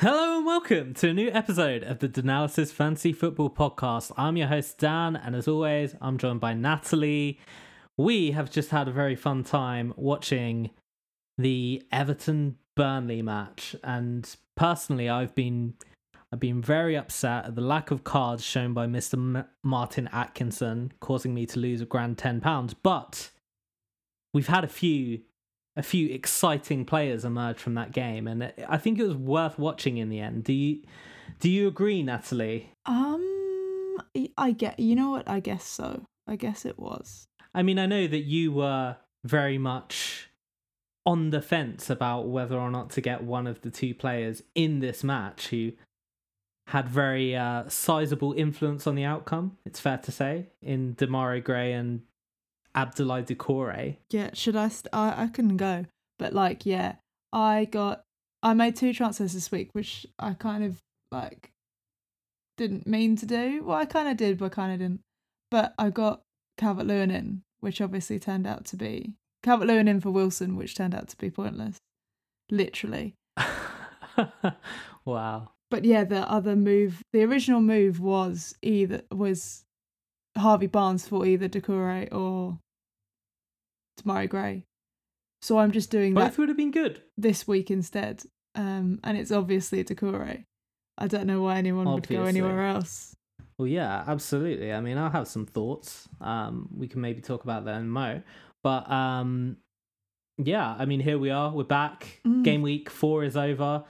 Hello and welcome to a new episode of the Danalysis Fantasy Football Podcast. I'm your host Dan, and as always, I'm joined by Natalie. We have just had a very fun time watching the Everton Burnley match, and personally, I've been I've been very upset at the lack of cards shown by Mr. M- Martin Atkinson, causing me to lose a grand ten pounds. But we've had a few a few exciting players emerge from that game, and I think it was worth watching in the end. Do you do you agree, Natalie? Um, I get. You know what? I guess so. I guess it was. I mean, I know that you were very much on the fence about whether or not to get one of the two players in this match who had very uh, sizable influence on the outcome. It's fair to say in Demarai Gray and Abdoulaye Doucouré. Yeah, should I? St- I I couldn't go, but like, yeah, I got. I made two transfers this week, which I kind of like didn't mean to do. Well, I kind of did, but kind of didn't. But I got Calvert Lewin in, which obviously turned out to be Calvert Lewin in for Wilson, which turned out to be pointless, literally. wow. But yeah, the other move, the original move was either was Harvey Barnes for either Doucouré or Demarai Gray. So I'm just doing Both that would have been good. this week instead. Um, and it's obviously Doucouré. I don't know why anyone would go Obviously. anywhere else. Well, yeah, absolutely. I mean, I'll have some thoughts. Um, we can maybe talk about that in Mo. But um, yeah, I mean, here we are. We're back. Mm. Game week four is over,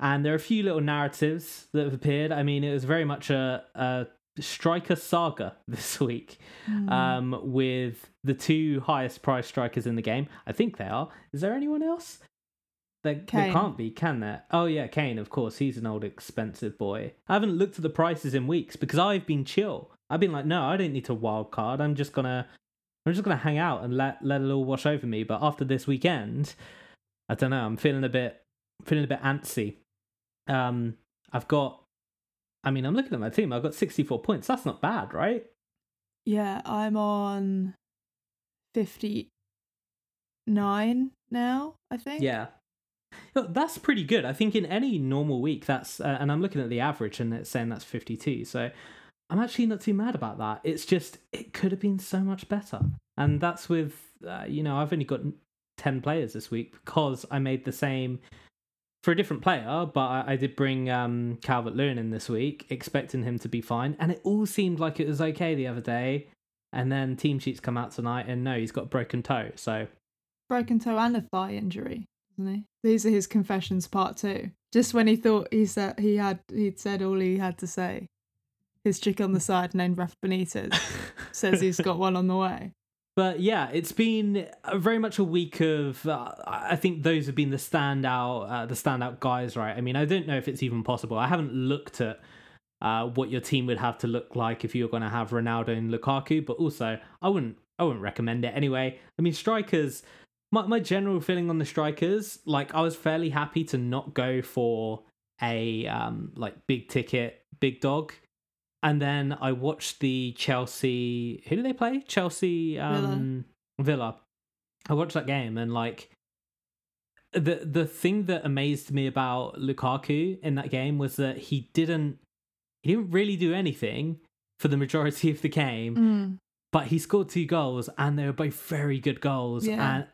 and there are a few little narratives that have appeared. I mean, it was very much a, a striker saga this week, Mm. um, with the two highest price strikers in the game. I think they are. Is there anyone else? There, there can't be, can there? Oh yeah, Kane. Of course, he's an old expensive boy. I haven't looked at the prices in weeks because I've been chill. I've been like, no, I don't need to wild card. I'm just gonna, I'm just gonna hang out and let let it all wash over me. But after this weekend, I don't know. I'm feeling a bit, feeling a bit antsy. Um, I've got. I mean, I'm looking at my team. I've got 64 points. That's not bad, right? yeah, I'm on 59 now, I think. Yeah. That's pretty good. I think in any normal week, that's, uh, and I'm looking at the average and it's saying that's 52. So I'm actually not too mad about that. It's just, it could have been so much better. And that's with, uh, you know, I've only got 10 players this week because I made the same for a different player, but I, I did bring um, Calvert Lewin in this week, expecting him to be fine. And it all seemed like it was okay the other day. And then team sheets come out tonight, and no, he's got a broken toe. So Broken toe and a thigh injury, isn't he? These are his confessions part two. Just when he thought he said he had he'd said all he had to say. His chick on the side named Raf Benitez says he's got one on the way. But yeah, it's been very much a week of. Uh, I think those have been the standout, uh, the standout guys, right? I mean, I don't know if it's even possible. I haven't looked at uh, what your team would have to look like if you were going to have Ronaldo and Lukaku, but also I wouldn't, I wouldn't recommend it anyway. I mean, strikers. My my general feeling on the strikers, like I was fairly happy to not go for a um like big ticket, big dog. And then I watched the Chelsea. Who do they play? Chelsea um, Villa. I watched that game and like the the thing that amazed me about Lukaku in that game was that he didn't he didn't really do anything for the majority of the game, Mm. but he scored two goals and they were both very good goals. Yeah. And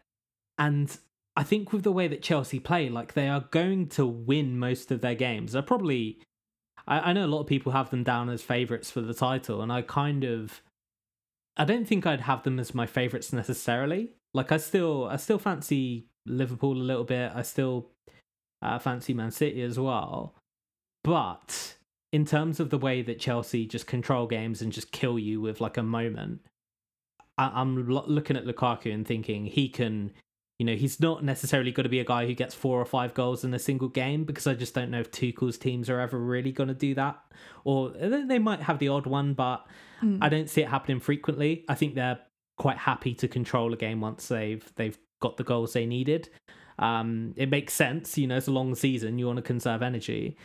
and I think with the way that Chelsea play, like they are going to win most of their games. They're probably I, I know a lot of people have them down as favourites for the title, and I kind of I don't think I'd have them as my favourites necessarily. Like I still I still fancy Liverpool a little bit. I still uh, fancy Man City as well. But in terms of the way that Chelsea just control games and just kill you with like a moment, I- I'm lo- looking at Lukaku and thinking he can, you know, he's not necessarily going to be a guy who gets four or five goals in a single game because I just don't know if Tuchel's teams are ever really going to do that. Or they they might have the odd one, but Mm. I don't see it happening frequently. I think they're quite happy to control a game once they've they've got the goals they needed. Um, it makes sense, you know, it's a long season. You want to conserve energy,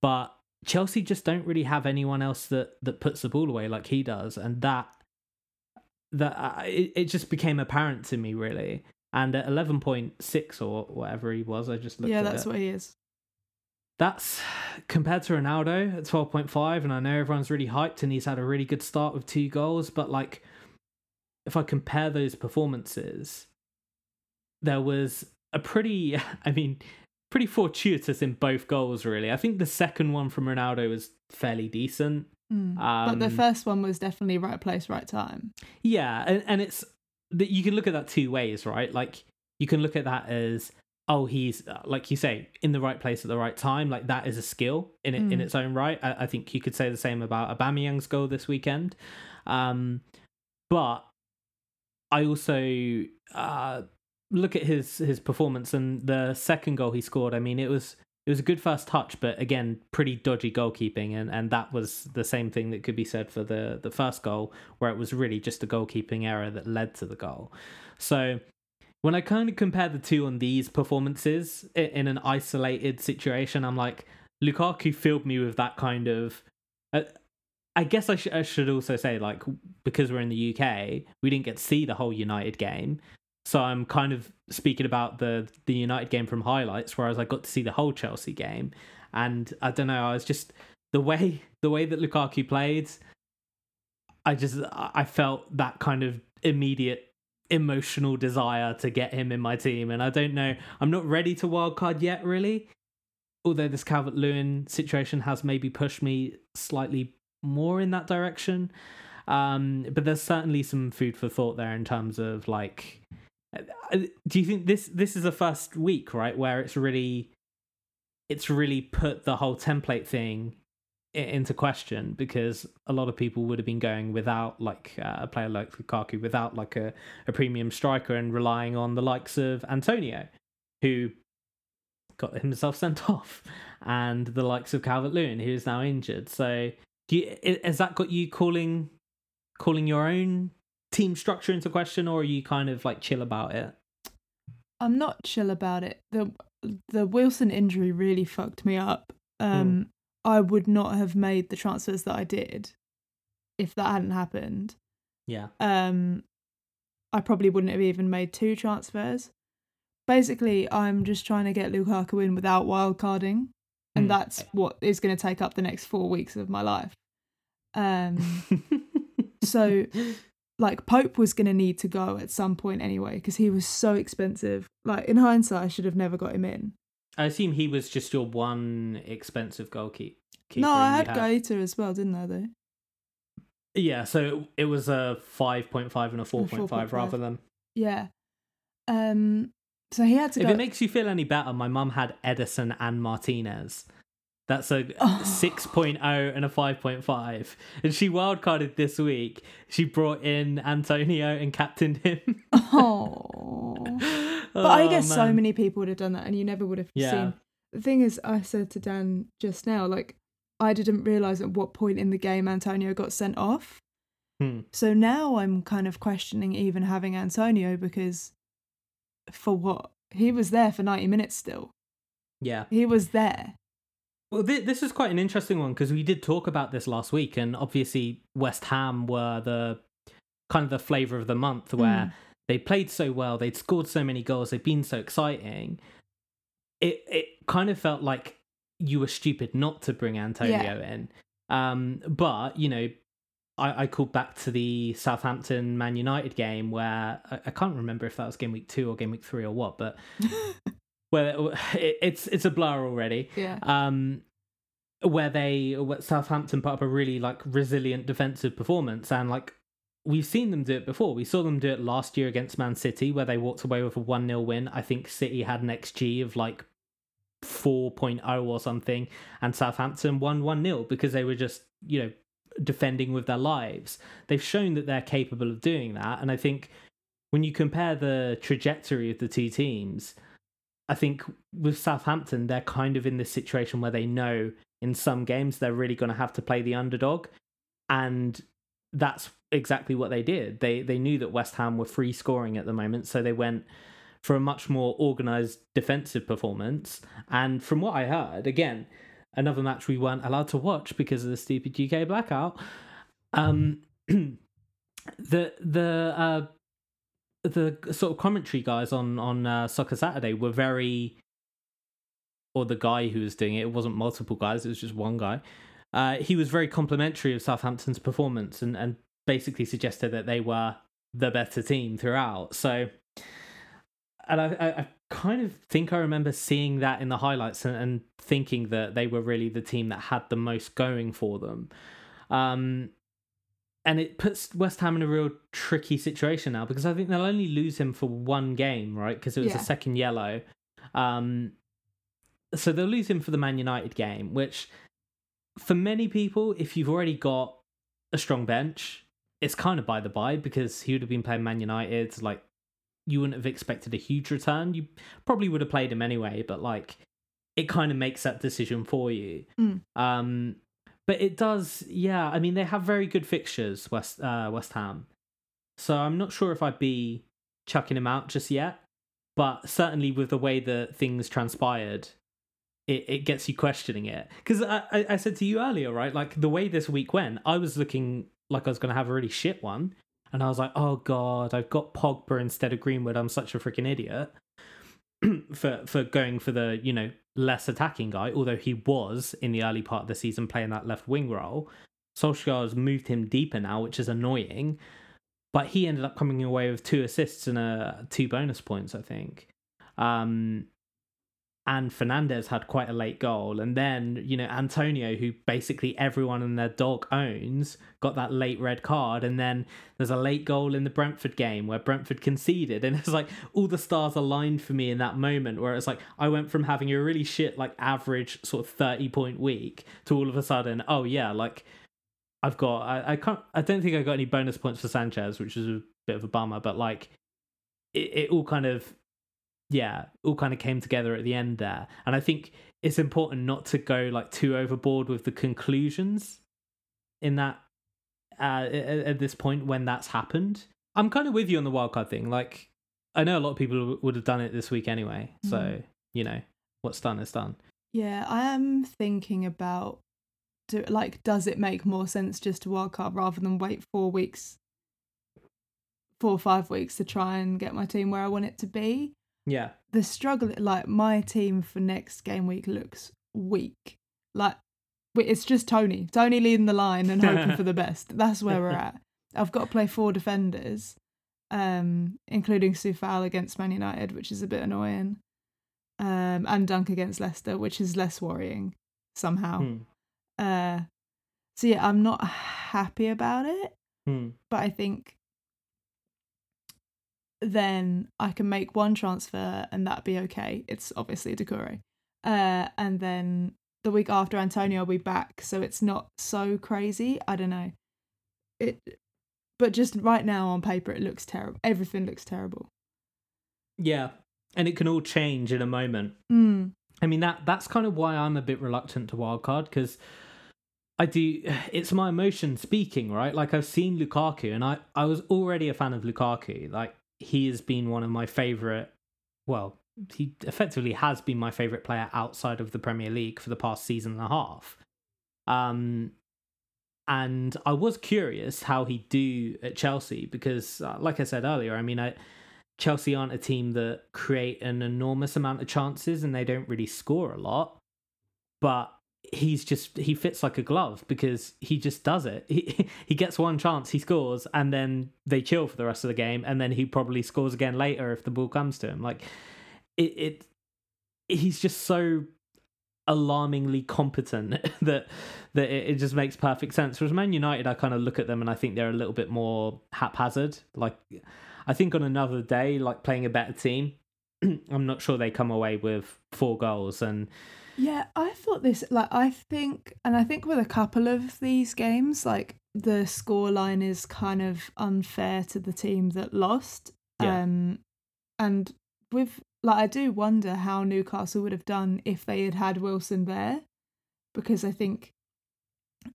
but Chelsea just don't really have anyone else that that puts the ball away like he does, and that that uh, it, it just became apparent to me really. And at eleven point six or whatever he was, I just looked Yeah, at that's it. what he is. that's compared to Ronaldo at 12.5 and I know everyone's really hyped and he's had a really good start with two goals but like if I compare those performances there was a pretty I mean pretty fortuitous in both goals really. I think the second one from Ronaldo was fairly decent. Mm. but the Um, first one was definitely right place, right time. Yeah, and, and it's that you can look at that two ways, right? Like you can look at that as oh, he's uh, like you say in the right place at the right time. Like that is a skill in it in Mm. its own right. I, I think you could say the same about Aubameyang's goal this weekend. Um, but I also uh, look at his his performance and the second goal he scored. I mean, it was it was a good first touch, but again, pretty dodgy goalkeeping, and and that was the same thing that could be said for the the first goal, where it was really just a goalkeeping error that led to the goal. So. When I kind of compare the two on these performances in an isolated situation, I'm like, Lukaku filled me with that kind of. Uh, I guess I, sh- I should also say, like, because we're in the UK, we didn't get to see the whole United game. So I'm kind of speaking about the the United game from highlights, whereas I got to see the whole Chelsea game, and I don't know, I was just the way the way that Lukaku played. I just I felt that kind of immediate emotional desire to get him in my team, and I don't know, I'm not ready to wildcard yet, really. Although this Calvert Lewin situation has maybe pushed me slightly more in that direction. Um, but there's certainly some food for thought there in terms of like, do you think this this is the first week right where it's really, it's really put the whole template thing into question because a lot of people would have been going without like uh, a player like Lukaku without like a, a premium striker and relying on the likes of Antonio, who got himself sent off, and the likes of Calvert Lewin, who is now injured. So, do you has that got you calling calling your own team structure into question, or are you kind of like chill about it? I'm not chill about it. The the Wilson injury really fucked me up. Um I would not have made the transfers that I did if that hadn't happened. Yeah, Um I probably wouldn't have even made two transfers. Basically, I'm just trying to get Lukaku in without wildcarding, and Hmm. that's what is going to take up the next 4 weeks of my life. Um so like Pope was going to need to go at some point anyway because he was so expensive. Like in hindsight, I should have never got him in. I assume he was just your one expensive goalkeeper. no, I had Guaita as well, didn't I? Though. Yeah, so it was a five point five and a four point five 4.5. rather than. Yeah. Um. So he had to If go. it makes you feel any better, my mum had Ederson and Martinez. That's a Oh. 6.0 and a 5.5. And she wildcarded this week. She brought in Antonio and captained him. oh. But I Oh, guess so many people would have done that, and you never would have Yeah. seen. The thing is, I said to Dan just now, like I didn't realize at what point in the game Antonio got sent off. Hmm. So now I'm kind of questioning even having Antonio because for what? He was there for 90 minutes still. Yeah. He was there. Well, th- this is quite an interesting one because we did talk about this last week, and obviously West Ham were the kind of the flavour of the month where Mm. they played so well, they'd scored so many goals, they'd been so exciting. It it kind of felt like you were stupid not to bring Antonio in. Um, but you know, I, I called back to the Southampton Man United game where I, I can't remember if that was game week two or game week three or what, but where it, it's it's a blur already yeah. um, where they where Southampton put up a really like resilient defensive performance, and like we've seen them do it before. We saw them do it last year against Man City, where they walked away with a one 0 win. I think City had an XG of like 4.0 or something, and Southampton won one 0 because they were just you know defending with their lives. They've shown that they're capable of doing that, and I think when you compare the trajectory of the two teams. I think with Southampton, they're kind of in this situation where they know in some games they're really going to have to play the underdog, and that's exactly what they did. They they knew that West Ham were free scoring at the moment, so they went for a much more organized defensive performance. And from what I heard, again, another match we weren't allowed to watch because of the stupid UK blackout. Um, the the uh, the sort of commentary guys on on uh, Soccer Saturday were very or the guy who was doing it, it wasn't multiple guys, it was just one guy. Uh, he was very complimentary of Southampton's performance and, and basically suggested that they were the better team throughout. So, and I, I, I kind of think I remember seeing that in the highlights and, and, thinking that they were really the team that had the most going for them. Um, and it puts West Ham in a real tricky situation now because I think they'll only lose him for one game, right? Because it was Yeah. a second yellow. Um, so they'll lose him for the Man United game, which for many people, if you've already got a strong bench, it's kind of by the by because he would have been playing Man United. Like you wouldn't have expected a huge return. You probably would have played him anyway, but like it kind of makes that decision for you. Mm. Um, but it does, yeah. I mean, they have very good fixtures, West uh, West Ham. So I'm not sure if I'd be chucking him out just yet. But certainly with the way that things transpired, it, it gets you questioning it. Because I, I, I said to you earlier, right? Like the way this week went, I was looking like I was going to have a really shit one. And I was like, oh God, I've got Pogba instead of Greenwood. I'm such a freaking idiot for for going for the, you know, less attacking guy, although he was in the early part of the season playing that left wing role. Solskjaer has moved him deeper now, which is annoying. But he ended up coming away with two assists and uh, two bonus points, I think. Um, and Fernandes had quite a late goal. And then, you know, Antonio, who basically everyone and their dog owns, got that late red card. And then there's a late goal in the Brentford game where Brentford conceded. And it's like all the stars aligned for me in that moment where it's like I went from having a really shit, like average sort of 30 point week to all of a sudden, oh yeah, like I've got, I, I can't, I don't think I got any bonus points for Sanchez, which is a bit of a bummer, but like it, it all kind of yeah, all kind of came together at the end there. And I think it's important not to go like too overboard with the conclusions in that uh, at, this point when that's happened. I'm kind of with you on the wildcard thing. Like, I know a lot of people would have done it this week anyway. So, Mm. you know, what's done is done. Yeah, I am thinking about do like does it make more sense just to wildcard rather than wait four weeks, four or five weeks to try and get my team where I want it to be? Yeah. The struggle, like my team for next game week looks weak. Like it's just Toney, Toney leading the line and hoping for the best. That's where we're at. I've got to play four defenders, um, including Coufal against Man United, which is a bit annoying, um, and Dunk against Leicester, which is less worrying somehow. Hmm. Uh, so yeah, I'm not happy about it, Hmm. but I think then I can make one transfer and that'd be okay. It's obviously Doucouré. Uh, and then the week after Antonio I'll be back, so it's not so crazy. I don't know. It, but just right now on paper, it looks terrible. Everything looks terrible. Yeah. And it can all change in a moment. Mm. I mean that that's kind of why I'm a bit reluctant to wildcard because I do it's my emotion speaking, right? Like I've seen Lukaku and I I was already a fan of Lukaku. Like he has been one of my favorite well, he effectively has been my favorite player outside of the Premier League for the past season and a half. Um and I was curious how he'd do at Chelsea because uh, like I said earlier, I mean I Chelsea aren't a team that create an enormous amount of chances and they don't really score a lot. But he's just he fits like a glove because he just does it. He he gets one chance, he scores, and then they chill for the rest of the game, and then he probably scores again later if the ball comes to him. Like it, it he's just so alarmingly competent that that it, it just makes perfect sense. Whereas Man United, I kind of look at them and I think they're a little bit more haphazard. Like I think on another day, like playing a better team, I'm not sure they come away with four goals. And Yeah, I thought this like I think and I think with a couple of these games, like the scoreline is kind of unfair to the team that lost. Yeah. Um and with like I do wonder how Newcastle would have done if they had had Wilson there because I think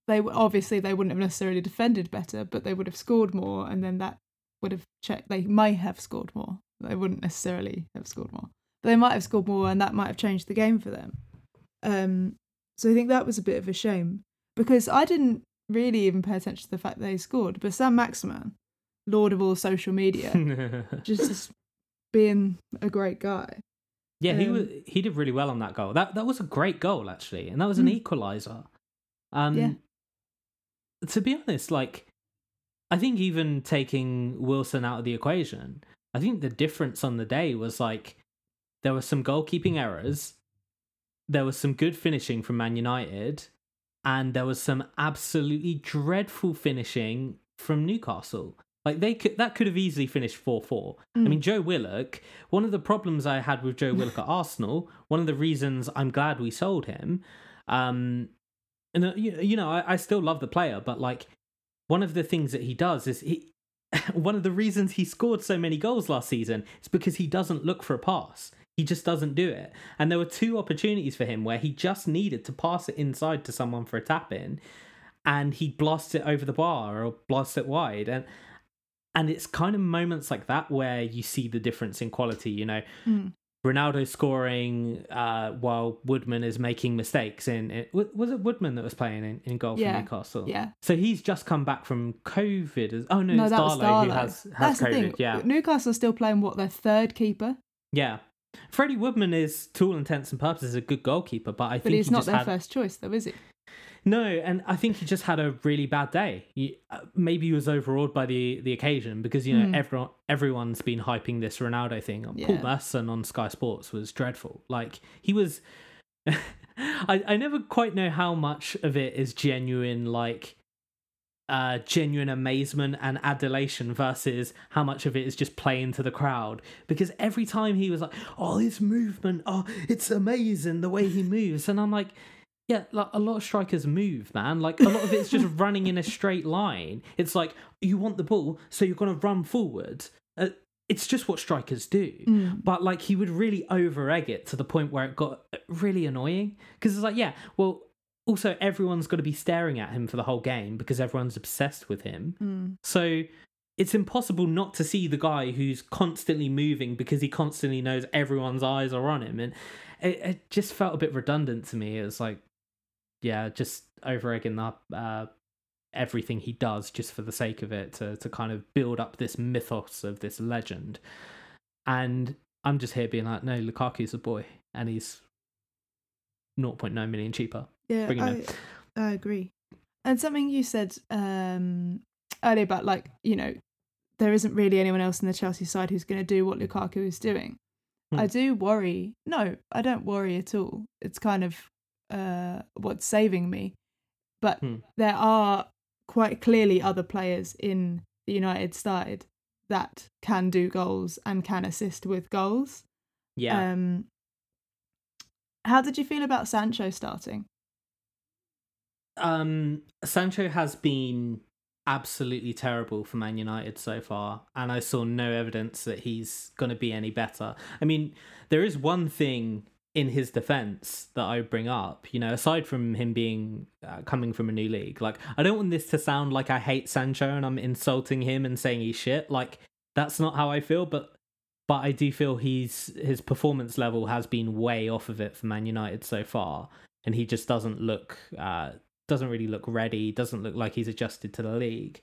they obviously they wouldn't have necessarily defended better, but they would have scored more and then that would have checked they might have scored more. They wouldn't necessarily have scored more. But they might have scored more and that might have changed the game for them. Um, so I think that was a bit of a shame because I didn't really even pay attention to the fact that they scored. But Saint-Maximin, lord of all social media, just being a great guy. Yeah, he Um, was he did really well on that goal. That that was a great goal actually, and that was an Mm. equalizer. Um Yeah. to be honest, like I think even taking Wilson out of the equation, I think the difference on the day was like there were some goalkeeping errors, there was some good finishing from Man United, and there was some absolutely dreadful finishing from Newcastle. Like they could that could have easily finished 4-4. I Mm. mean Joe Willock, one of the problems I had with Joe Willock at Arsenal, one of the reasons I'm glad we sold him, um and uh, you, you know, I, I still love the player, but like one of the things that he does is he one of the reasons he scored so many goals last season is because he doesn't look for a pass. He just doesn't do it. And there were two opportunities for him where he just needed to pass it inside to someone for a tap in and he blasts it over the bar or blasts it wide. And and it's kind of moments like that where you see the difference in quality, you know. Mm. Ronaldo scoring uh, while Woodman is making mistakes. In, in was it Woodman that was playing in, in goal Yeah. for Newcastle? Yeah. So he's just come back from COVID. as- Oh no, No, it's was Darlow who has has That's the COVID. thing. Yeah, Newcastle are still playing what their third keeper, yeah. Freddie Woodman is, to all intents and purposes, a good goalkeeper, but I but think he's he not their had first choice, though, is he? no, and I think he just had a really bad day. He, uh, maybe he was overawed by the the occasion because you know Mm. everyone everyone's been hyping this Ronaldo thing. Paul Yeah. Merson on Sky Sports was dreadful. Like he was. I I never quite know how much of it is genuine, like uh genuine amazement and adulation versus how much of it is just playing to the crowd because every time he was like oh his movement oh it's amazing the way he moves and i'm like yeah, like a lot of strikers move, man. Like a lot of it's just running in a straight line. It's like you want the ball, so you're gonna run forward. Uh, it's just what strikers do. Mm. But like he would really over egg it to the point where it got really annoying. Because it's like, yeah, well, also everyone's got to be staring at him for the whole game because everyone's obsessed with him. Mm. So it's impossible not to see the guy who's constantly moving because he constantly knows everyone's eyes are on him. And it, it just felt a bit redundant to me. It was like, yeah, just over egging up uh, everything he does just for the sake of it to, to kind of build up this mythos of this legend. And I'm just here being like, no, Lukaku's a boy and he's 0.9 million cheaper. Yeah, I. I agree. And something you said um, earlier about like you know there isn't really anyone else in the Chelsea side who's going to do what Lukaku is doing. Hmm. I do worry. No, I don't worry at all. It's kind of uh, what's saving me. But Hmm. there are quite clearly other players in the United side that can do goals and can assist with goals. Yeah. Um, how did you feel about Sancho starting? Um Sancho has been absolutely terrible for Man United so far and I saw no evidence that he's going to be any better. I mean, there is one thing in his defense that I bring up, you know, aside from him being uh, coming from a new league. Like I don't want this to sound like I hate Sancho and I'm insulting him and saying he's shit. Like that's not how I feel, but but I do feel he's his performance level has been way off of it for Man United so far and he just doesn't look uh doesn't really look ready, doesn't look like he's adjusted to the league.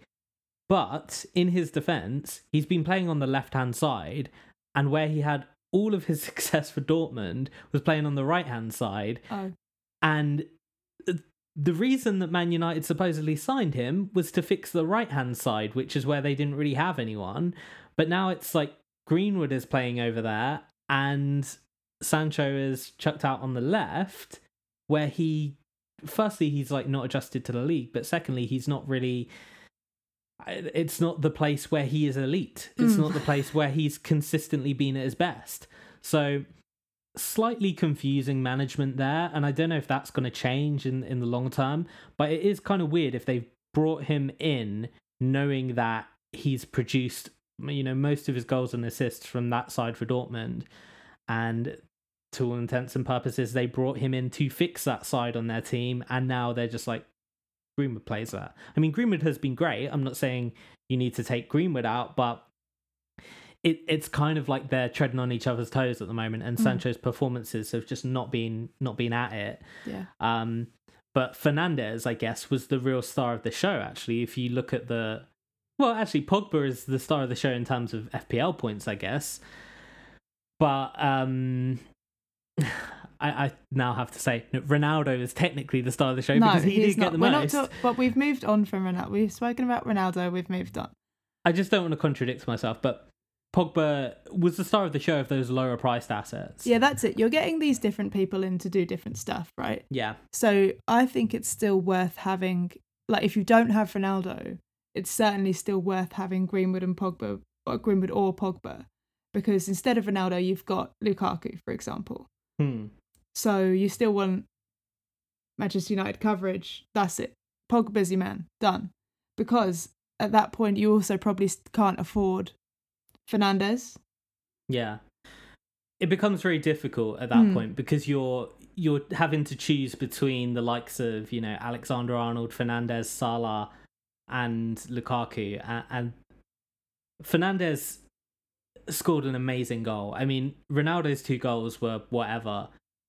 But in his defense, he's been playing on the left hand side, and where he had all of his success for Dortmund was playing on the right hand side. Oh, And uh, the reason that Man United supposedly signed him was to fix the right hand side, which is where they didn't really have anyone. But now it's like Greenwood is playing over there, and Sancho is chucked out on the left, where he, firstly, he's like not adjusted to the league, but secondly, he's not really. It's not the place where he is elite. It's Mm. not the place where he's consistently been at his best. So slightly confusing management there and i don't know if that's going to change in in the long term but it is kind of weird if they've brought him in knowing that he's produced you know most of his goals and assists from that side for dortmund and to all intents and purposes they brought him in to fix that side on their team and now they're just like greenwood plays that i mean greenwood has been great i'm not saying you need to take greenwood out but it, it's kind of like they're treading on each other's toes at the moment, and Mm. Sancho's performances have just not been not been at it. yeah. Um, but Fernandes, I guess, was the real star of the show. Actually, if you look at the, well, actually, Pogba is the star of the show in terms of FPL points, I guess. But um, I, I now have to say Ronaldo is technically the star of the show no, because he did not. get the We're most. not talk- but we've moved on from Ronaldo. We've spoken about Ronaldo. We've moved on. I just don't want to contradict myself, but Pogba was the star of the show of those lower priced assets. Yeah, that's it. You're getting these different people in to do different stuff, right? Yeah. So I think it's still worth having. Like, if you don't have Ronaldo, it's certainly still worth having Greenwood and Pogba, or Greenwood or Pogba, because instead of Ronaldo, you've got Lukaku, for example. Hmm. So you still want Manchester United coverage. That's it. Pogba's your man. Done. Because at that point, you also probably can't afford Fernandes. Yeah. It becomes very difficult at that Hmm. point because you're you're having to choose between the likes of, you know, Alexander Arnold, Fernandes, Salah, and Lukaku. And, and Fernandes scored an amazing goal. I mean, Ronaldo's two goals were whatever.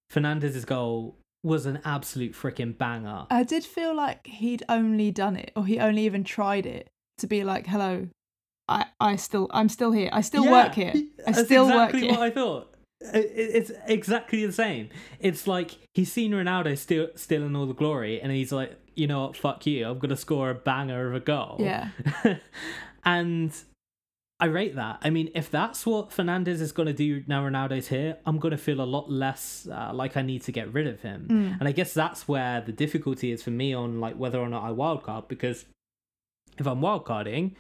Fernandes's goal was an absolute freaking banger. I did feel like he'd only done it, or he only even tried it to be like, "Hello, I, I still, I'm still here. I still Yeah, work here. I still exactly work here." Exactly what. I thought. It's exactly the same. It's like he's seen Ronaldo still still in all the glory, and he's like, you know what, fuck you, I'm gonna score a banger of a goal. Yeah. and I rate that. I mean, if that's what Fernandes is gonna do now, Ronaldo's here, I'm gonna feel a lot less uh, like I need to get rid of him. Mm. And I guess that's where the difficulty is for me on like whether or not I wildcard because if I'm wildcarding,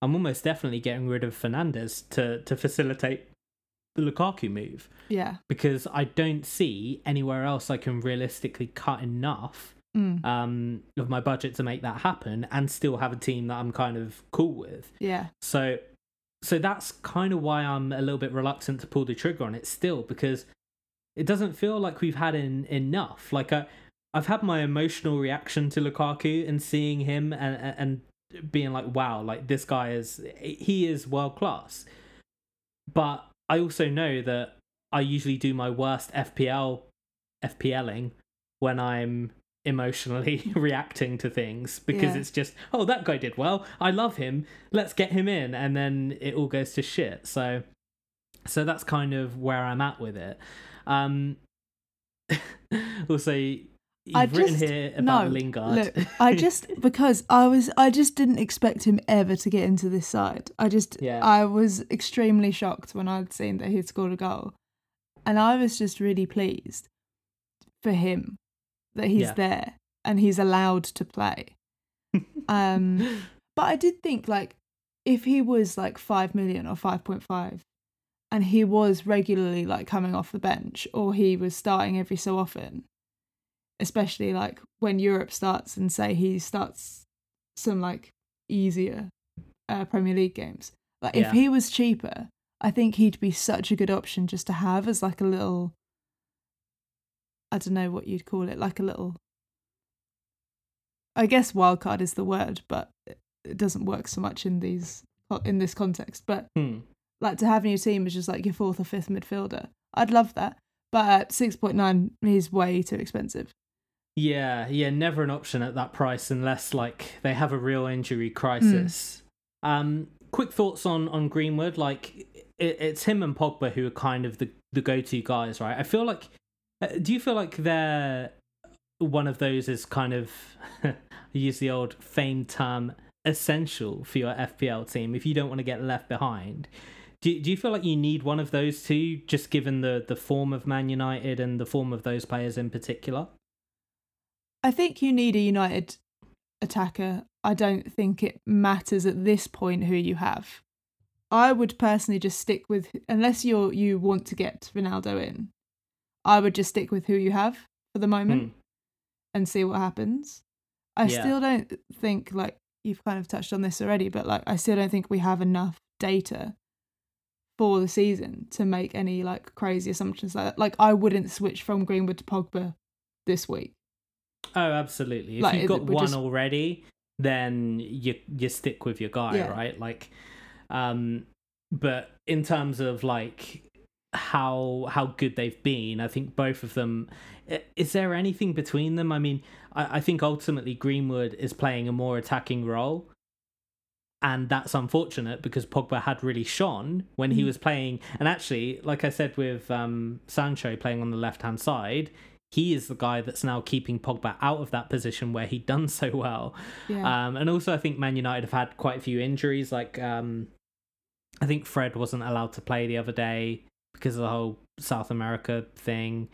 I'm almost definitely getting rid of Fernandes to to facilitate the Lukaku move Yeah. because I don't see anywhere else I can realistically cut enough Mm. um, of my budget to make that happen and still have a team that I'm kind of cool with. Yeah. So so that's kind of why I'm a little bit reluctant to pull the trigger on it still because it doesn't feel like we've had in, enough. Like I I've had my emotional reaction to Lukaku and seeing him and and being like wow, like this guy is he is world class. But I also know that I usually do my worst FPL FPLing when I'm emotionally reacting to things because Yeah. it's just oh that guy did well i love him let's get him in and then it all goes to shit so so that's kind of where i'm at with it um also you've I written just- here about no, lingard Look, I just because I was I just didn't expect him ever to get into this side. I just Yeah. I was extremely shocked when I'd seen that he'd scored a goal. And I was just really pleased for him that he's Yeah. there and he's allowed to play. Um but I did think like if he was like 5 million or 5.5 and he was regularly like coming off the bench or he was starting every so often especially like when Europe starts and say he starts some like easier uh, Premier League games. Like if he was cheaper, I think he'd be such a good option just to have as like a little I don't know what you'd call it, like a little I guess wildcard is the word, but it- doesn't work so much in these in this context. But Hmm. like to have in your team as just like your fourth or fifth midfielder. I'd love that. But at six point nine is way too expensive. Yeah, yeah, never an option at that price unless like they have a real injury crisis. Um, quick thoughts on on Greenwood. Like it, it's him and Pogba who are kind of the the go to guys, right? I feel like. Uh, Do you feel like they're one of those is kind of use the old famed term essential for your FPL team if you don't want to get left behind? Do, do you feel like you need one of those two, just given the, the form of Man United and the form of those players in particular? I think you need a United attacker. I don't think it matters at this point who you have. I would personally just stick with unless you're you want to get Ronaldo in. I would just stick with who you have for the moment Hmm. and see what happens. I Yeah. still don't think like you've kind of touched on this already, but like I still don't think we have enough data for the season to make any like crazy assumptions like that. Like I wouldn't switch from Greenwood to Pogba this week. Oh, absolutely. If Like, you've got one just- already, then you you stick with your guy, Yeah. right? Like, um, but in terms of like how how good they've been, I think both of them. Is there anything between them? I mean, I, I think ultimately Greenwood is playing a more attacking role, and that's unfortunate because Pogba had really shone when he Mm. was playing. And actually, like I said with um, Sancho playing on the left hand side, he is the guy that's now keeping Pogba out of that position where he'd done so well. Yeah. Um, and also, I think Man United have had quite a few injuries. Like, um, I think Fred wasn't allowed to play the other day because of the whole South America thing,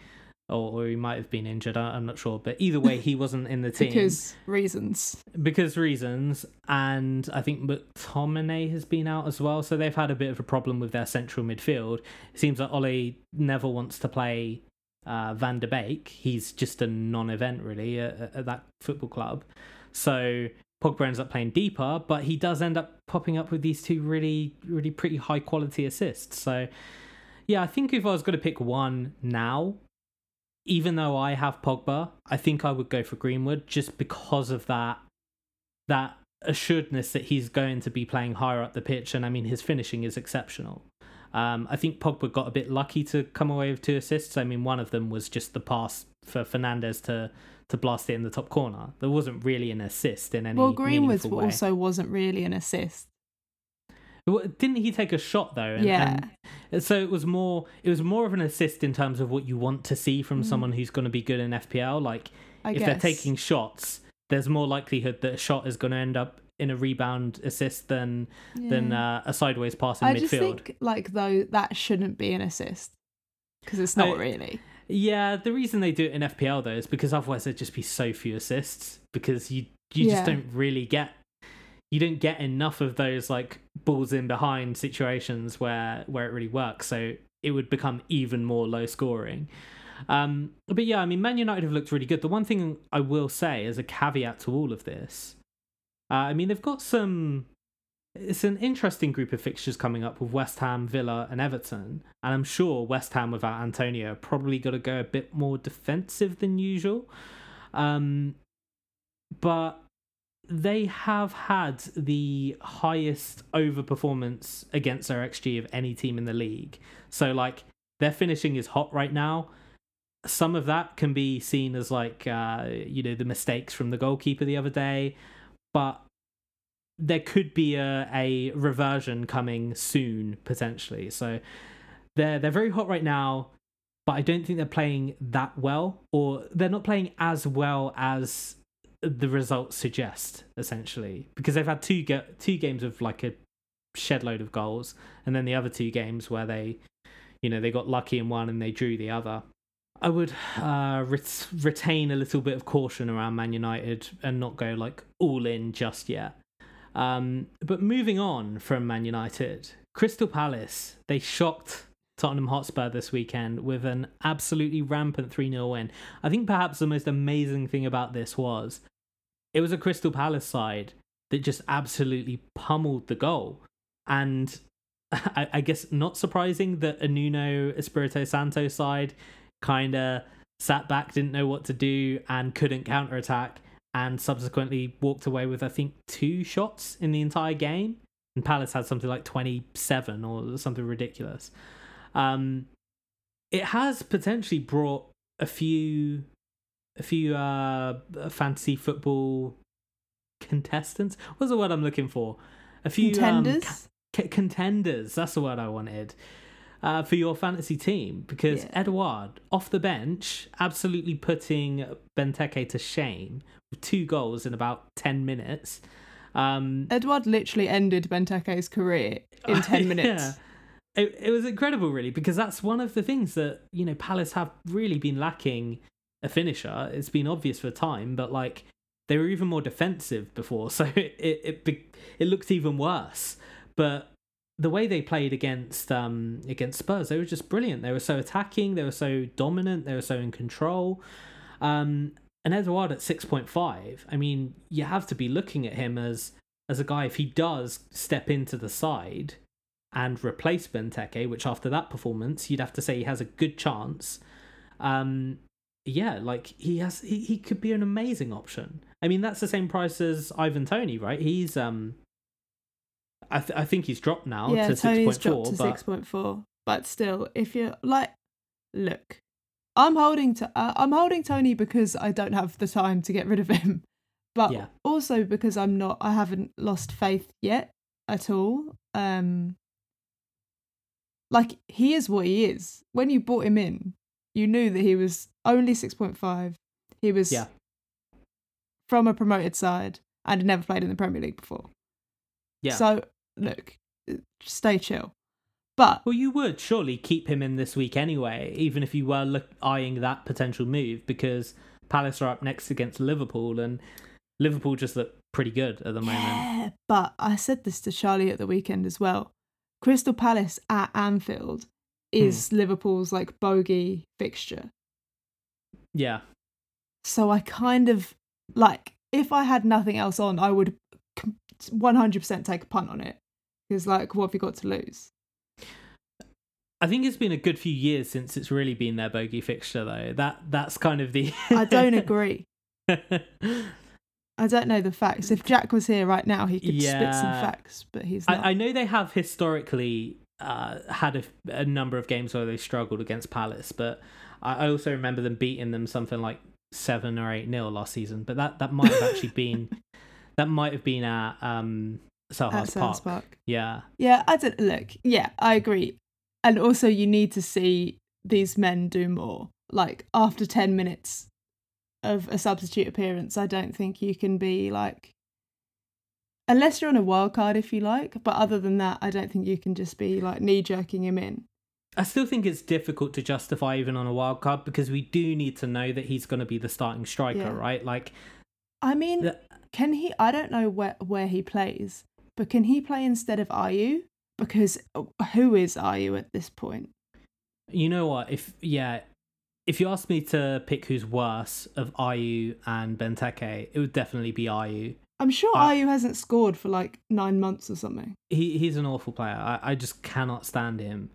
or, or he might have been injured. I- I'm not sure. But either way, he wasn't in the team because reasons. because reasons. And I think McTominay has been out as well. So they've had a bit of a problem with their central midfield. It seems like Ole never wants to play uh, Van der Beek. He's just a non event, really, at, at that football club. So Pogba ends up playing deeper, but he does end up popping up with these two really, really pretty high quality assists. So, yeah, I think if I was going to pick one now, even though I have Pogba, I think I would go for Greenwood just because of that that assuredness that he's going to be playing higher up the pitch, and I mean his finishing is exceptional. Um, I think Pogba got a bit lucky to come away with two assists. I mean, one of them was just the pass for Fernandes to to blast it in the top corner. There wasn't really an assist in any Well, Greenwood's also wasn't really an assist. Didn't he take a shot though? And, Yeah. and so it was more. It was more of an assist in terms of what you want to see from Mm. someone who's going to be good in FPL. Like I if guess. they're taking shots, there's more likelihood that a shot is going to end up in a rebound assist than than uh, a sideways pass in I midfield. just think like though that shouldn't be an assist because it's not I- really. Yeah, the reason they do it in FPL though is because otherwise there'd just be so few assists because you you just don't really get you don't get enough of those like balls in behind situations where where it really works. So it would become even more low scoring. Um, but yeah, I mean, Man United have looked really good. The one thing I will say as a caveat to all of this, uh, I mean, they've got some. It's an interesting group of fixtures coming up with West Ham, Villa, and Everton, and I'm sure West Ham without Antonio probably got to go a bit more defensive than usual. Um, but they have had the highest overperformance against their XG of any team in the league. So like their finishing is hot right now. Some of that can be seen as like uh, you know the mistakes from the goalkeeper the other day, but there could be a, a reversion coming soon potentially. So they're they're very hot right now, but I don't think they're playing that well, or they're not playing as well as the results suggest essentially. Because they've had two ga- two games of like a shed load of goals and then the other two games where they you know they got lucky in one and they drew the other. I would uh ret- retain a little bit of caution around man united and not go like all in just yet. Um but moving on from man united crystal palace they shocked Tottenham Hotspur this weekend with an absolutely rampant 3 0 win. I think perhaps the most amazing thing about this was it was a Crystal Palace side that just absolutely pummeled the goal. And I, I guess not surprising that a Nuno Espirito Santo side kind of sat back, didn't know what to do, and couldn't counterattack, and subsequently walked away with, I think, two shots in the entire game. And Palace had something like 27 or something ridiculous. Um, it has potentially brought a few a few uh fantasy football contestants what's the word i'm looking for a few um, Contenders. c- contenders that's the word i wanted uh, for your fantasy team because Yeah. Edouard off the bench absolutely putting Benteke to shame with two goals in about 10 minutes um Edouard literally ended Benteke's career in 10 minutes. Yeah. It, it was incredible, really, because that's one of the things that, you know, Palace have really been lacking a finisher. It's been obvious for a time, but like they were even more defensive before, so it it it, it looked even worse. But the way they played against um against Spurs, they were just brilliant. They were so attacking, they were so dominant, they were so in control. Um and Edouard at six point five, I mean, you have to be looking at him as as a guy if he does step into the side and replace Benteke, which after that performance you'd have to say he has a good chance. Um, yeah, like he has, he, he could be an amazing option. I mean, that's the same price as Ivan Toney, right? He's um, I th- I think he's dropped now yeah, to six Toney's point dropped to but six point four. But still, if you're like, look, I'm holding to uh, I'm holding Toney because I don't have the time to get rid of him, but Yeah. also because I'm not I haven't lost faith yet at all. Um, like he is what he is. When you brought him in, you knew that he was only six point five. He was Yeah. from a promoted side and had never played in the Premier League before. Yeah. So look, stay chill. But Well, you would surely keep him in this week anyway, even if you were look, eyeing that potential move, because Palace are up next against Liverpool, and Liverpool just look pretty good at the moment. yeah, but I said this to Charlie at the weekend as well. Crystal Palace at Anfield is hmm. Liverpool's like bogey fixture. Yeah, So I kind of like if I had nothing else on, I would one hundred percent take a punt on it because like what have you got to lose? I think it's been a good few years since it's really been their bogey fixture, though. That that's kind of the. I don't agree. I don't know the facts. If Jack was here right now, he could spit some facts, but he's not. I, I know they have historically uh, had a, a number of games where they struggled against Palace, but I, I also remember them beating them something like seven or eight nil last season. But that, that might have actually been that might have been at um, Selhurst Park. Park. Yeah, Yeah, I don't look. Yeah, I agree. And also, you need to see these men do more. Like after ten minutes of a substitute appearance, I don't think you can be like, unless you're on a wild card, if you like. But other than that, I don't think you can just be like knee jerking him in. I still think it's difficult to justify even on a wild card because we do need to know that he's going to be the starting striker, Yeah. right? Like, I mean, the, can he? I don't know where where he plays, but can he play instead of Ayew? Because uh, who is Ayew at this point? you know what? If yeah, if you asked me to pick who's worse of Ayew and Benteke, it would definitely be Ayew. I'm sure Ayew hasn't scored for like nine months or something. He he's an awful player. I, I just cannot stand him.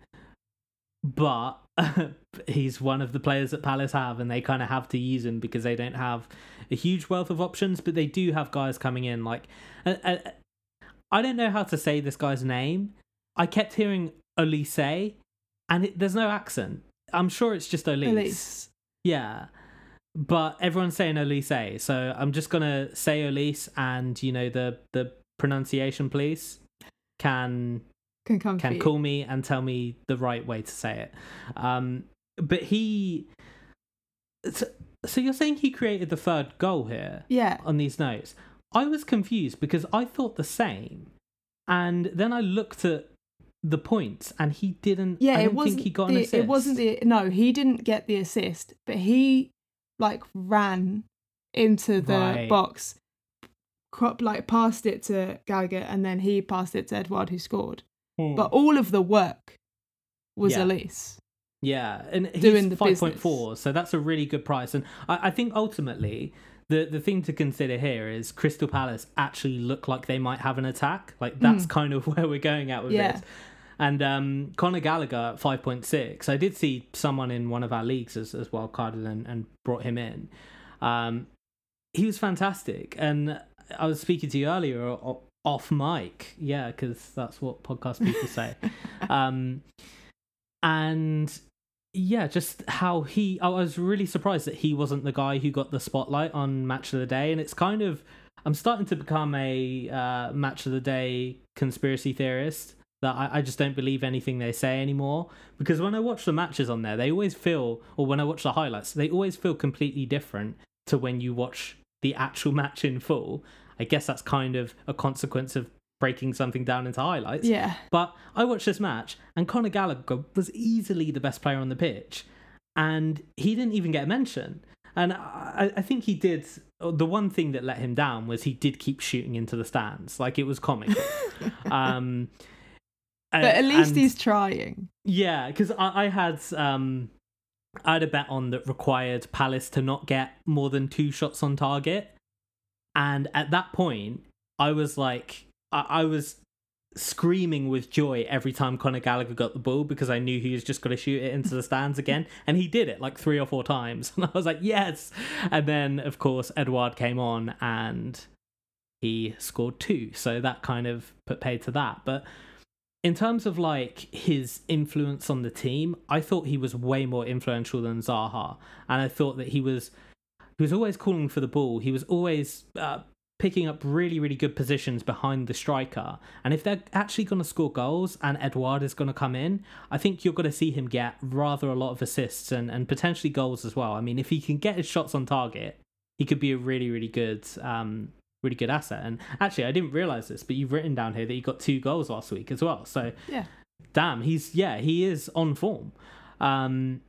But he's one of the players that Palace have, and they kind of have to use him because they don't have a huge wealth of options. But they do have guys coming in. Like, uh, uh, I don't know how to say this guy's name. I kept hearing Olise, and it, there's no accent. I'm sure it's just Olise. Elise. Yeah. But everyone's saying Olise, so I'm just gonna say Elise, and you know the the pronunciation, please, can can come can call me and tell me the right way to say it. Um, but he, so, so you're saying he created the third goal here Yeah, on these notes? I was confused because I thought the same, and then I looked at the points, and he didn't. yeah. I It wasn't. think he got an assist. it wasn't the. No, he didn't get the assist, but he like ran into the Right. box, crop like passed it to Gallagher, and then he passed it to Edouard, who scored. Hmm. But all of the work was Yeah. Elise. Yeah, and he's doing the five point four, so that's a really good price. And I, I think ultimately the the thing to consider here is Crystal Palace actually look like they might have an attack. Like that's kind of where we're going at with Mm. Yeah. this. And um, Conor Gallagher five point six. I did see someone in one of our leagues as as well carded and, and brought him in. Um, he was fantastic, and I was speaking to you earlier off mic, yeah, because that's what podcast people say. um, and yeah, just how he. I was really surprised that he wasn't the guy who got the spotlight on Match of the Day, and it's kind of. I'm starting to become a uh, Match of the Day conspiracy theorist. That I, I just don't believe anything they say anymore. Because when I watch the matches on there, they always feel, or when I watch the highlights, they always feel completely different to when you watch the actual match in full. I guess that's kind of a consequence of breaking something down into highlights. Yeah, But I watched this match, and Conor Gallagher was easily the best player on the pitch, and he didn't even get a mention. And I, I think he did. The one thing that let him down was he did keep shooting into the stands, like it was comical. um, but at least and- he's trying. yeah, because I, I had um, I had a bet on that required Palace to not get more than two shots on target, and at that point, I was like, I, I was screaming with joy every time Conor Gallagher got the ball because I knew he was just going to shoot it into the stands again, and he did it like three or four times, and I was like, yes. And then, of course, Edouard came on and he scored two, so that kind of put paid to that, but in terms of like his influence on the team, I thought he was way more influential than Zaha, and I thought that he was he was always calling for the ball. He was always uh, picking up really, really good positions behind the striker. And if they're actually going to score goals and Edouard is going to come in, I think you're going to see him get rather a lot of assists and, and potentially goals as well. I mean, if he can get his shots on target, he could be a really, really good, um, really good asset. And actually, I didn't realize this, but you've written down here that he got two goals last week as well. So, Yeah. damn, he's yeah, he is on form. Um,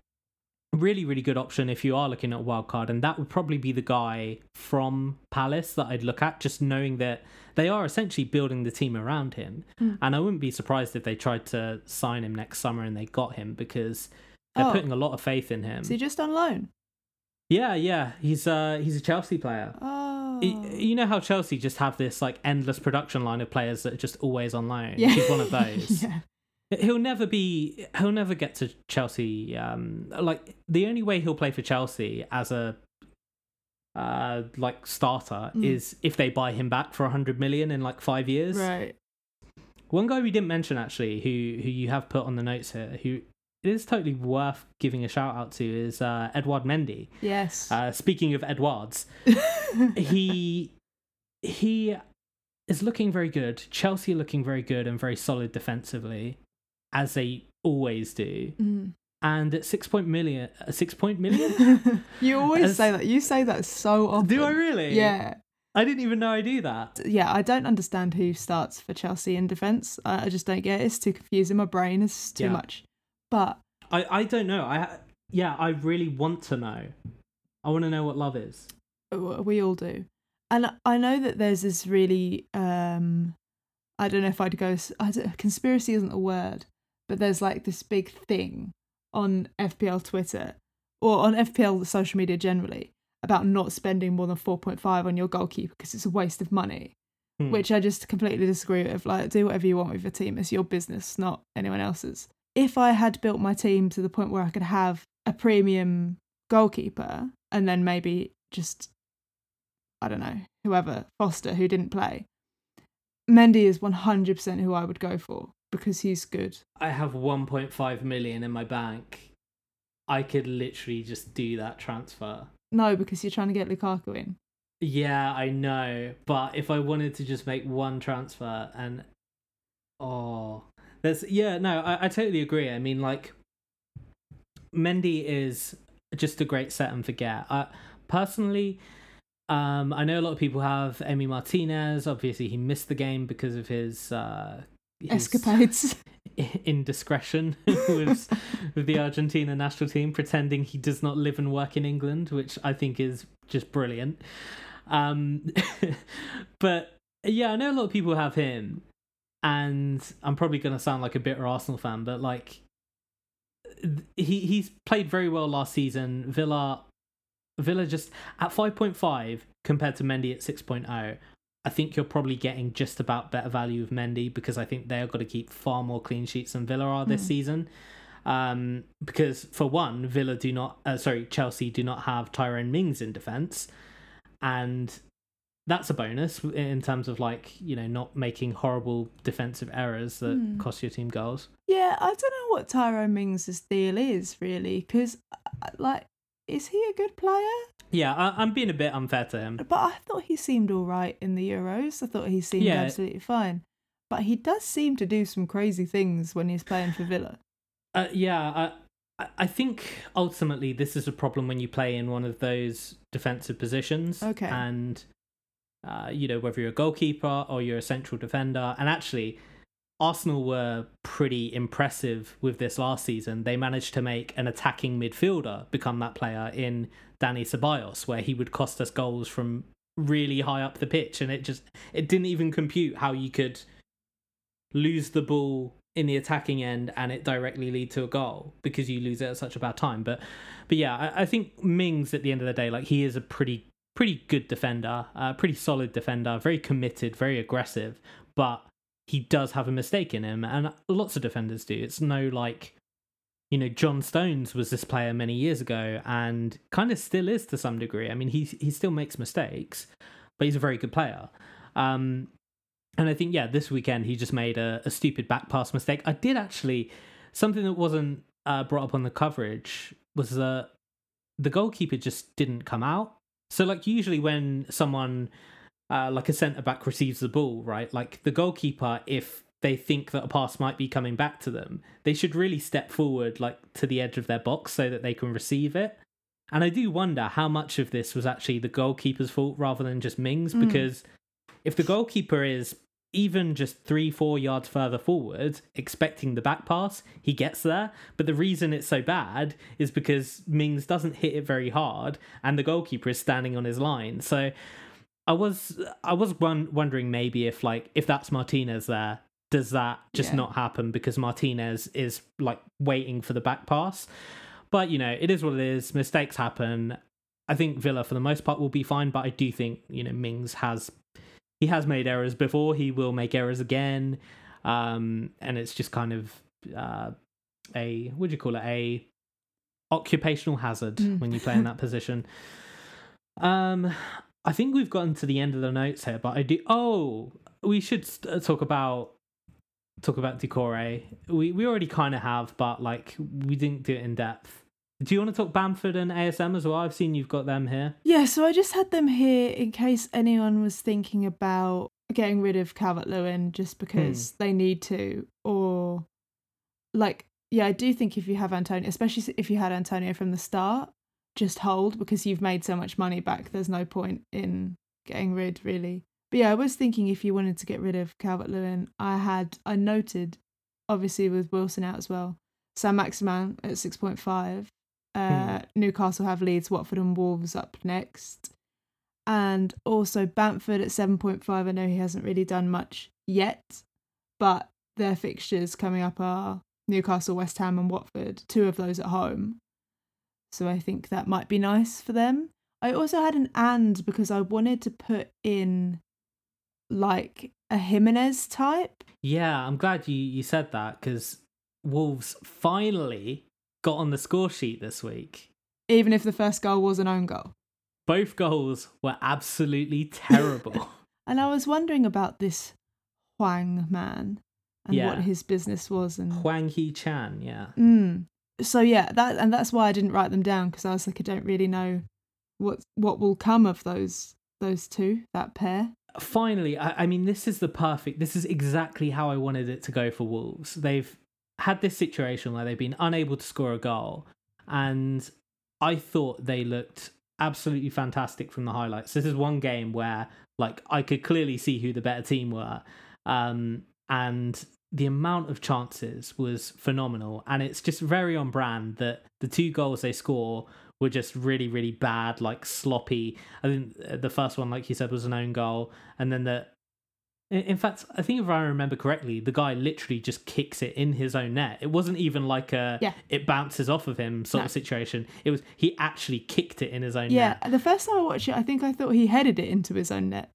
really, really good option if you are looking at a wild card, and that would probably be the guy from Palace that I'd look at, just knowing that they are essentially building the team around him. Mm. And I wouldn't be surprised if they tried to sign him next summer and they got him because they're Oh. putting a lot of faith in him. Is he just on loan? Yeah, yeah, he's uh he's a Chelsea player. Oh. Y- You know how Chelsea just have this like endless production line of players that are just always on loan. yeah. He's one of those. yeah. He'll never be. He'll never get to Chelsea. Um, like the only way he'll play for Chelsea as a uh like starter Mm. is if they buy him back for a hundred million in like five years. Right. One guy we didn't mention actually, who who you have put on the notes here, who it is totally worth giving a shout out to, is uh, Edouard Mendy. Yes. Uh, speaking of Edwards, he he is looking very good. Chelsea are looking very good and very solid defensively, as they always do. Mm. And at six point million, uh, six point million. you always As- say that. You say that so often. do I really? Yeah. I didn't even know I do that. Yeah, I don't understand who starts for Chelsea in defence. I, I just don't get it. It's too confusing. My brain is too Yeah. much. But I I don't know. I yeah, I really want to know. I want to know what love is. we all do. And I know that there's this really, um, I don't know if I'd go, I don't, conspiracy isn't a word, but there's like this big thing on FPL Twitter or on FPL social media generally about not spending more than 4.5 on your goalkeeper because it's a waste of money, Hmm. which I just completely disagree with. Like, do whatever you want with your team, it's your business, not anyone else's. If I had built my team to the point where I could have a premium goalkeeper and then maybe just I don't know, whoever, Foster, who didn't play. Mendy is 100% who I would go for because he's good. I have 1.5 million in my bank. I could literally just do that transfer. No, because you're trying to get Lukaku in. Yeah, I know. But if I wanted to just make one transfer and oh there's yeah, no, I, I totally agree. I mean like Mendy is just a great set and forget. I personally um I know a lot of people have Emi Martinez. Obviously he missed the game because of his uh his Escapades. indiscretion with with the Argentina national team, pretending he does not live and work in England, which I think is just brilliant. Um, but yeah, I know a lot of people have him, and I'm probably going to sound like a bitter Arsenal fan, but like he he's played very well last season. Villa Villa just at 5.5 compared to Mendy at 6.0. I think you're probably getting just about better value of Mendy because I think they're going to keep far more clean sheets than Villa are this Hmm. season. Um, because for one, Villa do not, uh, sorry, Chelsea do not have Tyrone Mings in defence, and that's a bonus in terms of like you know not making horrible defensive errors that Hmm. cost your team goals. yeah, I don't know what Tyrone Mings' deal is really because, like, is he a good player? Yeah, I, I'm being a bit unfair to him. But I thought he seemed all right in the Euros. I thought he seemed Yeah. absolutely fine. But he does seem to do some crazy things when he's playing for Villa. Uh, yeah, I, I- I think ultimately this is a problem when you play in one of those defensive positions. Okay. And, uh, you know, whether you're a goalkeeper or you're a central defender. And actually, Arsenal were pretty impressive with this last season. They managed to make an attacking midfielder become that player in Dani Ceballos, where he would cost us goals from really high up the pitch. And it just, it didn't even compute how you could lose the ball in the attacking end and it directly lead to a goal because you lose it at such a bad time. But but yeah, I, I think Mings at the end of the day, like he is a pretty pretty good defender, uh, pretty solid defender, very committed, very aggressive, but he does have a mistake in him, and lots of defenders do. It's no like you know John Stones was this player many years ago and kind of still is to some degree. I mean, he he still makes mistakes, but he's a very good player. Um, and I think, yeah, this weekend he just made a, a stupid back pass mistake. I did actually, something that wasn't uh, brought up on the coverage was that the goalkeeper just didn't come out. So, like, usually when someone uh, like a centre back receives the ball, right? Like the goalkeeper, if they think that a pass might be coming back to them, they should really step forward, like to the edge of their box, so that they can receive it. And I do wonder how much of this was actually the goalkeeper's fault rather than just Mings, Mm. because if the goalkeeper is even just three, four yards further forward, expecting the back pass, he gets there. But the reason it's so bad is because Mings doesn't hit it very hard, and the goalkeeper is standing on his line. So I was I was won- wondering maybe if like if that's Martinez there, does that just Yeah. not happen because Martinez is like waiting for the back pass? But you know, it is what it is. Mistakes happen. I think Villa for the most part will be fine, but I do think you know Mings has he has made errors before. He will make errors again, um, and it's just kind of uh, a what do you call it a occupational hazard Mm. when you play in that position. Um, I think we've gotten to the end of the notes here, but I do. Oh, we should talk about talk about Doucouré. We we already kind of have, but like we didn't do it in depth. Do you want to talk Bamford and ASM as well? I've seen you've got them here. Yeah, so I just had them here in case anyone was thinking about getting rid of Calvert Lewin just because hmm. they need to, or like, yeah, I do think if you have Antonio, especially if you had Antonio from the start, just hold because you've made so much money back. There's no point in getting rid, really. But yeah, I was thinking if you wanted to get rid of Calvert Lewin, I had, I noted, obviously with Wilson out as well, Saint-Maximin at 6.5. Uh, Newcastle have Leeds, Watford, and Wolves up next. And also Bamford at 7.5. I know he hasn't really done much yet, but their fixtures coming up are Newcastle, West Ham, and Watford, two of those at home. So I think that might be nice for them. I also had an and because I wanted to put in like a Jimenez type. Yeah, I'm glad you you said that because Wolves finally got on the score sheet this week. even if the first goal was an own goal. Both goals were absolutely terrible. And I was wondering about this Hwang man and Yeah. what his business was and Hwang Hee-chan, yeah. mm. so yeah, that and that's why I didn't write them down because I was like I don't really know what what will come of those those two that pair. finally, I, I mean, this is the perfect. This is exactly how I wanted it to go for Wolves. They've had this situation where they've been unable to score a goal, and I thought they looked absolutely fantastic from the highlights. This is one game where, like, I could clearly see who the better team were, um, and the amount of chances was phenomenal. And it's just very on brand that the two goals they score were just really, really bad, like sloppy. I think uh, the first one, like you said, was an own goal, and then the. In fact, I think if I remember correctly, the guy literally just kicks it in his own net. It wasn't even like a Yeah. it bounces off of him sort No. of situation. It was he actually kicked it in his own Yeah, net. Yeah, the first time I watched it, I think I thought he headed it into his own net.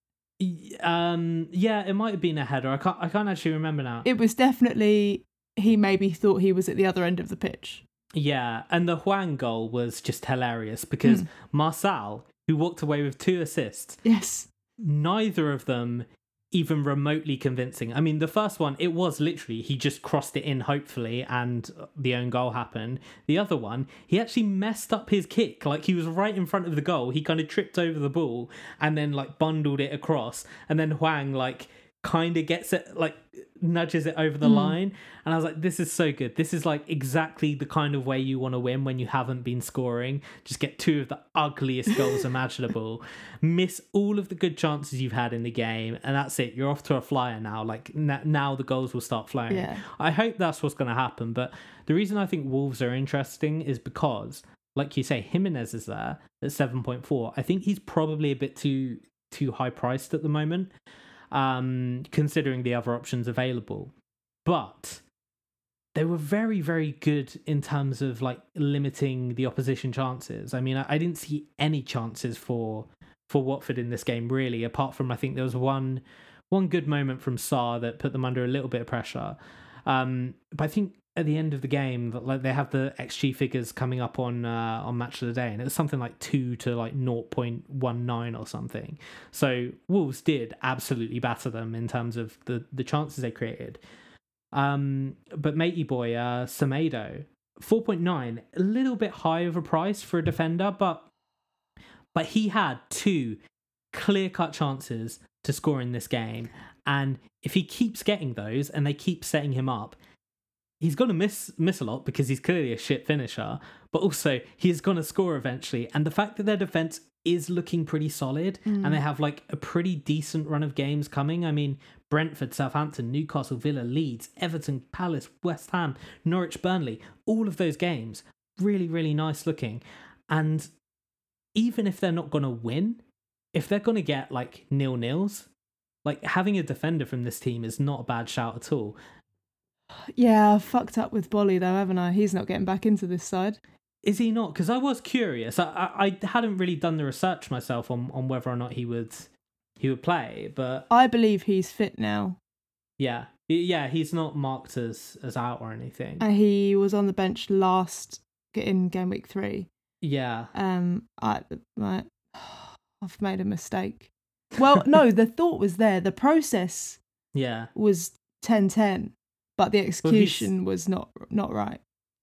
Um, yeah, it might have been a header. I can't. I can't actually remember now. It was definitely he maybe thought he was at the other end of the pitch. Yeah, and the Hwang goal was just hilarious because Mm. Marçal, who walked away with two assists, Yes. neither of them even remotely convincing. I mean, the first one, it was literally he just crossed it in, hopefully, and the own goal happened. The other one, he actually messed up his kick. Like he was right in front of the goal. He kind of tripped over the ball and then like bundled it across, and then Hwang like kind of gets it like nudges it over the Mm. line. And i was like this is so good. This is like exactly the kind of way you want to win when you haven't been scoring. Just get two of the ugliest goals imaginable. Miss all of the good chances you've had in the game and that's it. You're off to a flyer now. Like n- now the goals will start flowing. Yeah. i hope that's what's going to happen but the reason i think wolves are interesting is because like you say jimenez is there at 7.4 i think he's probably a bit too too high priced at the moment um, considering the other options available. But they were very, very good in terms of like limiting the opposition chances. I mean, I, I didn't see any chances for for Watford in this game really, apart from I think there was one one good moment from Sarr that put them under a little bit of pressure. Um, but I think at the end of the game, that like they have the XG figures coming up on uh, on Match of the Day, and it was something like two to like 0.19 or something. So Wolves did absolutely batter them in terms of the the chances they created. Um, but matey boy, uh, Semedo, 4.9, a little bit high of a price for a defender, but but he had two clear cut chances to score in this game. And if he keeps getting those and they keep setting him up, he's going to miss miss a lot because he's clearly a shit finisher, but also he's going to score eventually. And the fact that their defense is looking pretty solid and they mm. have like a pretty decent run of games coming. I mean, Brentford, Southampton, Newcastle, Villa, Leeds, Everton, Palace, West Ham, Norwich, Burnley, all of those games really really nice looking. And even if they're not going to win, if they're going to get like nil nils, like having a defender from this team is not a bad shout at all. Yeah, I've fucked up with Boly though, haven't I? He's not getting back into this side. Is he not? Because I was curious. I, I I hadn't really done the research myself on, on whether or not he would he would play, but I believe he's fit now. yeah, yeah, he's not marked as as out or anything. And he was on the bench last in game week three. yeah, Um, I, I I've made a mistake. Well, no, the thought was there. The process yeah, was 10-10, but the execution was not not right.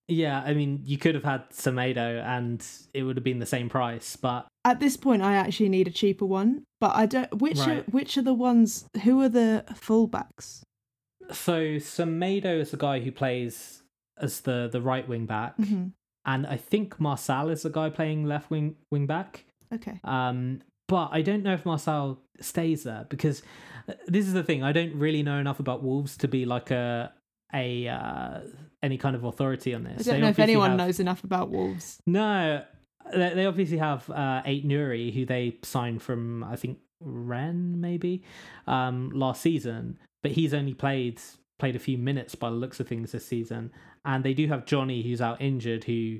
yeah. I mean, you could have had Semedo and it would have been the same price, but At this point, I actually need a cheaper one. But I don't. Which are, which are the ones? Who are the fullbacks? so Semedo is the guy who plays as the the right wing back, hmm and I think Marçal is the guy playing left wing wing back. Okay. Um, but I don't know if Marçal stays there because uh, this is the thing. I don't really know enough about Wolves to be like a a uh, any kind of authority on this. I don't They know if anyone have- knows enough about Wolves. No, they, they obviously have uh, Aït-Nouri who they signed from I think Ren maybe um, last season, but he's only played played a few minutes by the looks of things this season, and they do have Johnny who's out injured who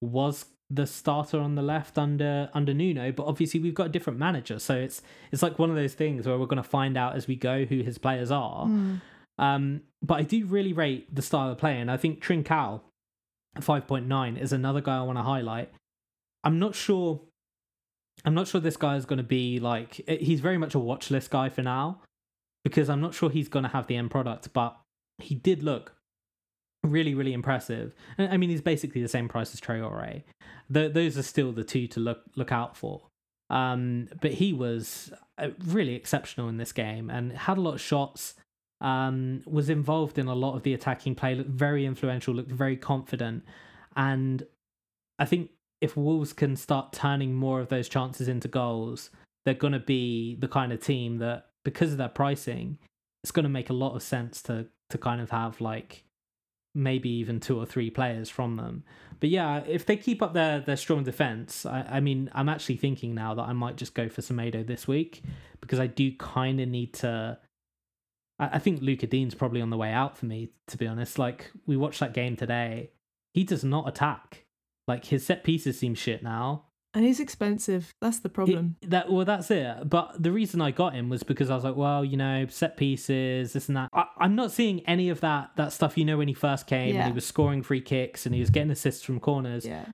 was the starter on the left under under Nuno, but obviously we've got a different manager, so it's it's like one of those things where we're going to find out as we go who his players are. Mm. Um, but I do really rate the style of play, and I think Trincao, five point nine, is another guy I want to highlight. I'm not sure. I'm not sure this guy is going to be like. eh, He's very much a watch list guy for now, because I'm not sure he's going to have the end product. But he did look really, really impressive. I mean, he's basically the same price as Traore. Th- those are still the two to look look out for. Um, but he was uh, really exceptional in this game and had a lot of shots um, was involved in a lot of the attacking play, looked very influential, looked very confident. And I think if Wolves can start turning more of those chances into goals, they're going to be the kind of team that, because of their pricing, it's going to make a lot of sense to to kind of have like maybe even two or three players from them. But yeah, if they keep up their their strong defense, I, I mean, I'm actually thinking now that I might just go for Semedo this week because I do kind of need to. I, I think Lucas Digne's probably on the way out for me, to be honest. Like we watched that game today, he does not attack. Like his set pieces seem shit now. And he's expensive. That's the problem. It- that well, that's it. But the reason I got him was because I was like, well, you know, set pieces, this and that. I, I'm not seeing any of that that stuff. You know, when he first came, and he was scoring free kicks and he was getting assists from corners. yeah.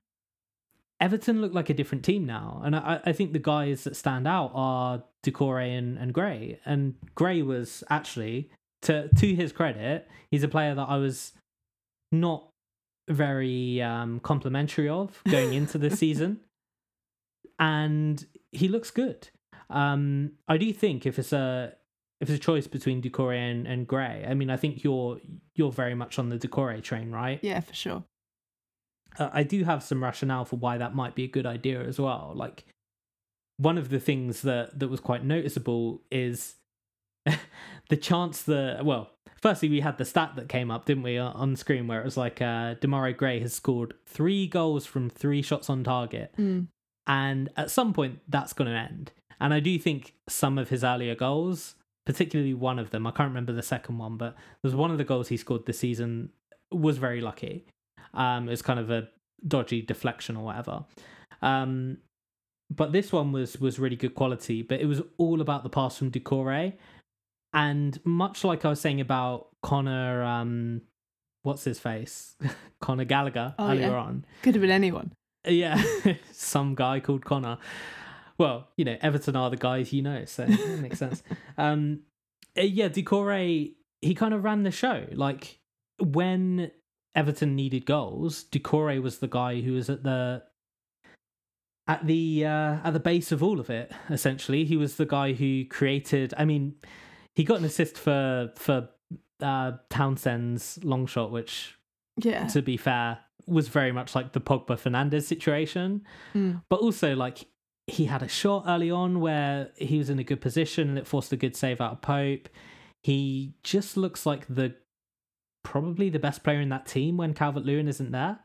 Everton look like a different team now, and I, I think the guys that stand out are Doucouré and, and Gray. And Gray was actually, to to his credit, he's a player that I was not very um, complimentary of going into this season, and he looks good. Um, I do think if it's a if it's a choice between Doucouré and, and Gray, I mean, I think you're you're very much on the Doucouré train, right? Yeah, for sure. Uh, I do have some rationale for why that might be a good idea as well. Like one of the things that that was quite noticeable is the chance that well, firstly we had the stat that came up, didn't we, on screen where it was like uh, Demarai Gray has scored three goals from three shots on target, Mm. and at some point that's going to end. And I do think some of his earlier goals, particularly one of them, I can't remember the second one, but there's one of the goals he scored this season was very lucky. Um, it kind of a dodgy deflection or whatever. Um, but this one was was really good quality. But it was all about the pass from Doucouré, and much like I was saying about Connor, um, what's his face, Conor Gallagher Oh, earlier yeah. on. Could have been anyone. Yeah, some guy called Connor. Well, you know, Everton are the guys you know, so that makes sense. Um, uh, yeah, Doucouré, he kind of ran the show. Like when Everton needed goals, Doucouré was the guy who was at the at the uh, at the base of all of it. Essentially, he was the guy who created. I mean, he got an assist for for uh, Townsend's long shot, which, Yeah. to be fair, was very much like the Pogba Fernandes situation. Mm. But also, like he had a shot early on where he was in a good position and it forced a good save out of Pope. He just looks like the probably the best player in that team when Calvert Lewin isn't there.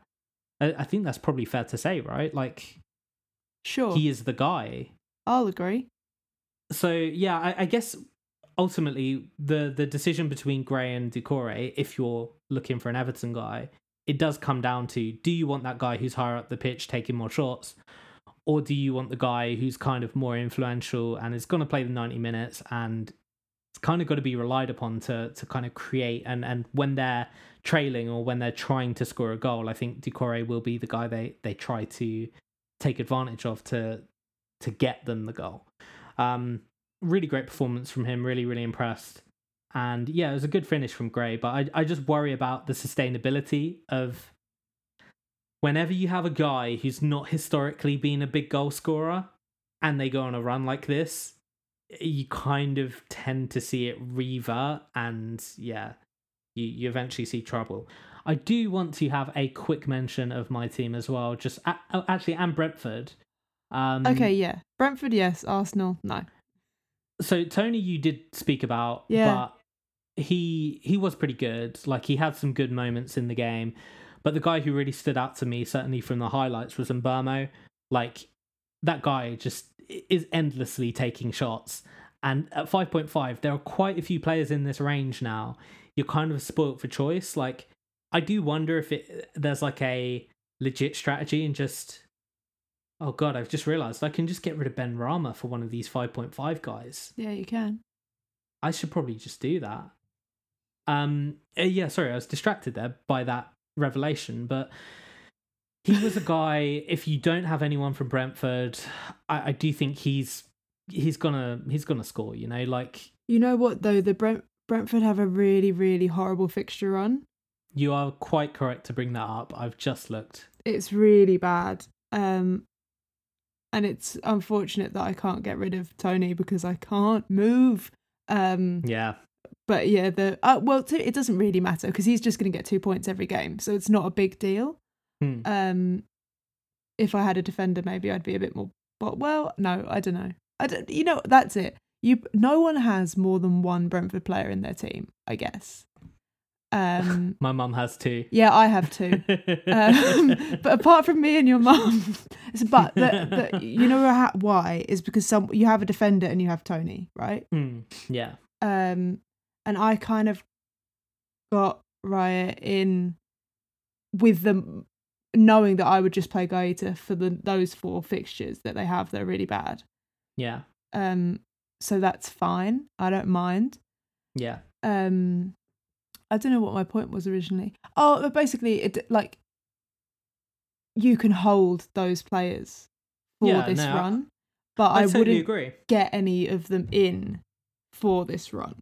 I, I think that's probably fair to say, right? Like Sure. he is the guy. I'll agree. So yeah, I, I guess ultimately the the decision between Gray and Doucouré, if you're looking for an Everton guy, it does come down to do you want that guy who's higher up the pitch taking more shots, or do you want the guy who's kind of more influential and is going to play the ninety minutes and kind of got to be relied upon to to kind of create and and when they're trailing or when they're trying to score a goal, I think Doucouré will be the guy they they try to take advantage of to to get them the goal. Um, really great performance from him. Really, really impressed. And yeah, it was a good finish from Gray, but I, I just worry about the sustainability of whenever you have a guy who's not historically been a big goal scorer and they go on a run like this, you kind of tend to see it revert and yeah, you, you eventually see trouble. I do want to have a quick mention of my team as well, just oh, actually, and Brentford. Um, Okay, yeah. Brentford, yes. Arsenal, no. so Toney, you did speak about, Yeah. but he he was pretty good. Like he had some good moments in the game, but the guy who really stood out to me, certainly from the highlights, was Mbeumo. Like that guy just is endlessly taking shots. And at five point five, there are quite a few players in this range now. You're kind of spoilt for choice. Like I do wonder if it there's like a legit strategy and just oh god, I've just realized I can just get rid of Benrahma for one of these five point five guys. Yeah, you can. I should probably just do that. Um, uh, yeah, sorry, I was distracted there by that revelation, but he was a guy. if you don't have anyone from Brentford, I, I do think he's he's gonna he's gonna score. You know, like You know what though? The Brent Brentford have a really, really horrible fixture run. you are quite correct to bring that up. I've just looked. It's really bad. Um and it's unfortunate that I can't get rid of Toney because I can't move. Um Yeah, but yeah, the uh, well, it doesn't really matter because he's just going to get two points every game, so it's not a big deal. Hmm. Um, if I had a defender, maybe I'd be a bit more. But well, no, I don't know. I don't, you know, that's it. You, no one has more than one Brentford player in their team, I guess. Um, my mum has two. yeah, I have two. Um, but apart from me and your mum, it's- but the, the, you know why is because some you have a defender and you have Toney, right? Hmm, yeah, um and i kind of got Raya in with them knowing that i would just play Guaita for the those four fixtures that they have that are really bad yeah, um so that's fine i don't mind yeah. um i don't know what my point was originally oh but basically it like you can hold those players for Yeah, this no, run but I, i, totally wouldn't agree. get any of them in for this run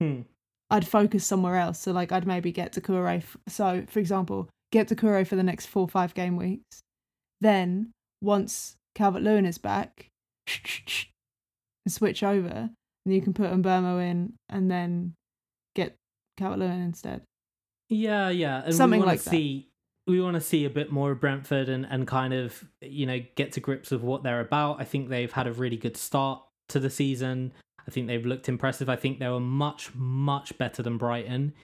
Hmm. I'd focus somewhere else. So like I'd maybe get Doucouré. F- so for example, get Doucouré for the next four five game weeks. Then once Calvert Lewin is back, and switch over, and you can put Mbeumo in, and then get Calvert Lewin instead. Yeah, yeah, and Something we that. see we want to see a bit more of Brentford and and kind of you know get to grips with what they're about. I think they've had a really good start to the season. I think they've looked impressive. I think they were much much better than Brighton,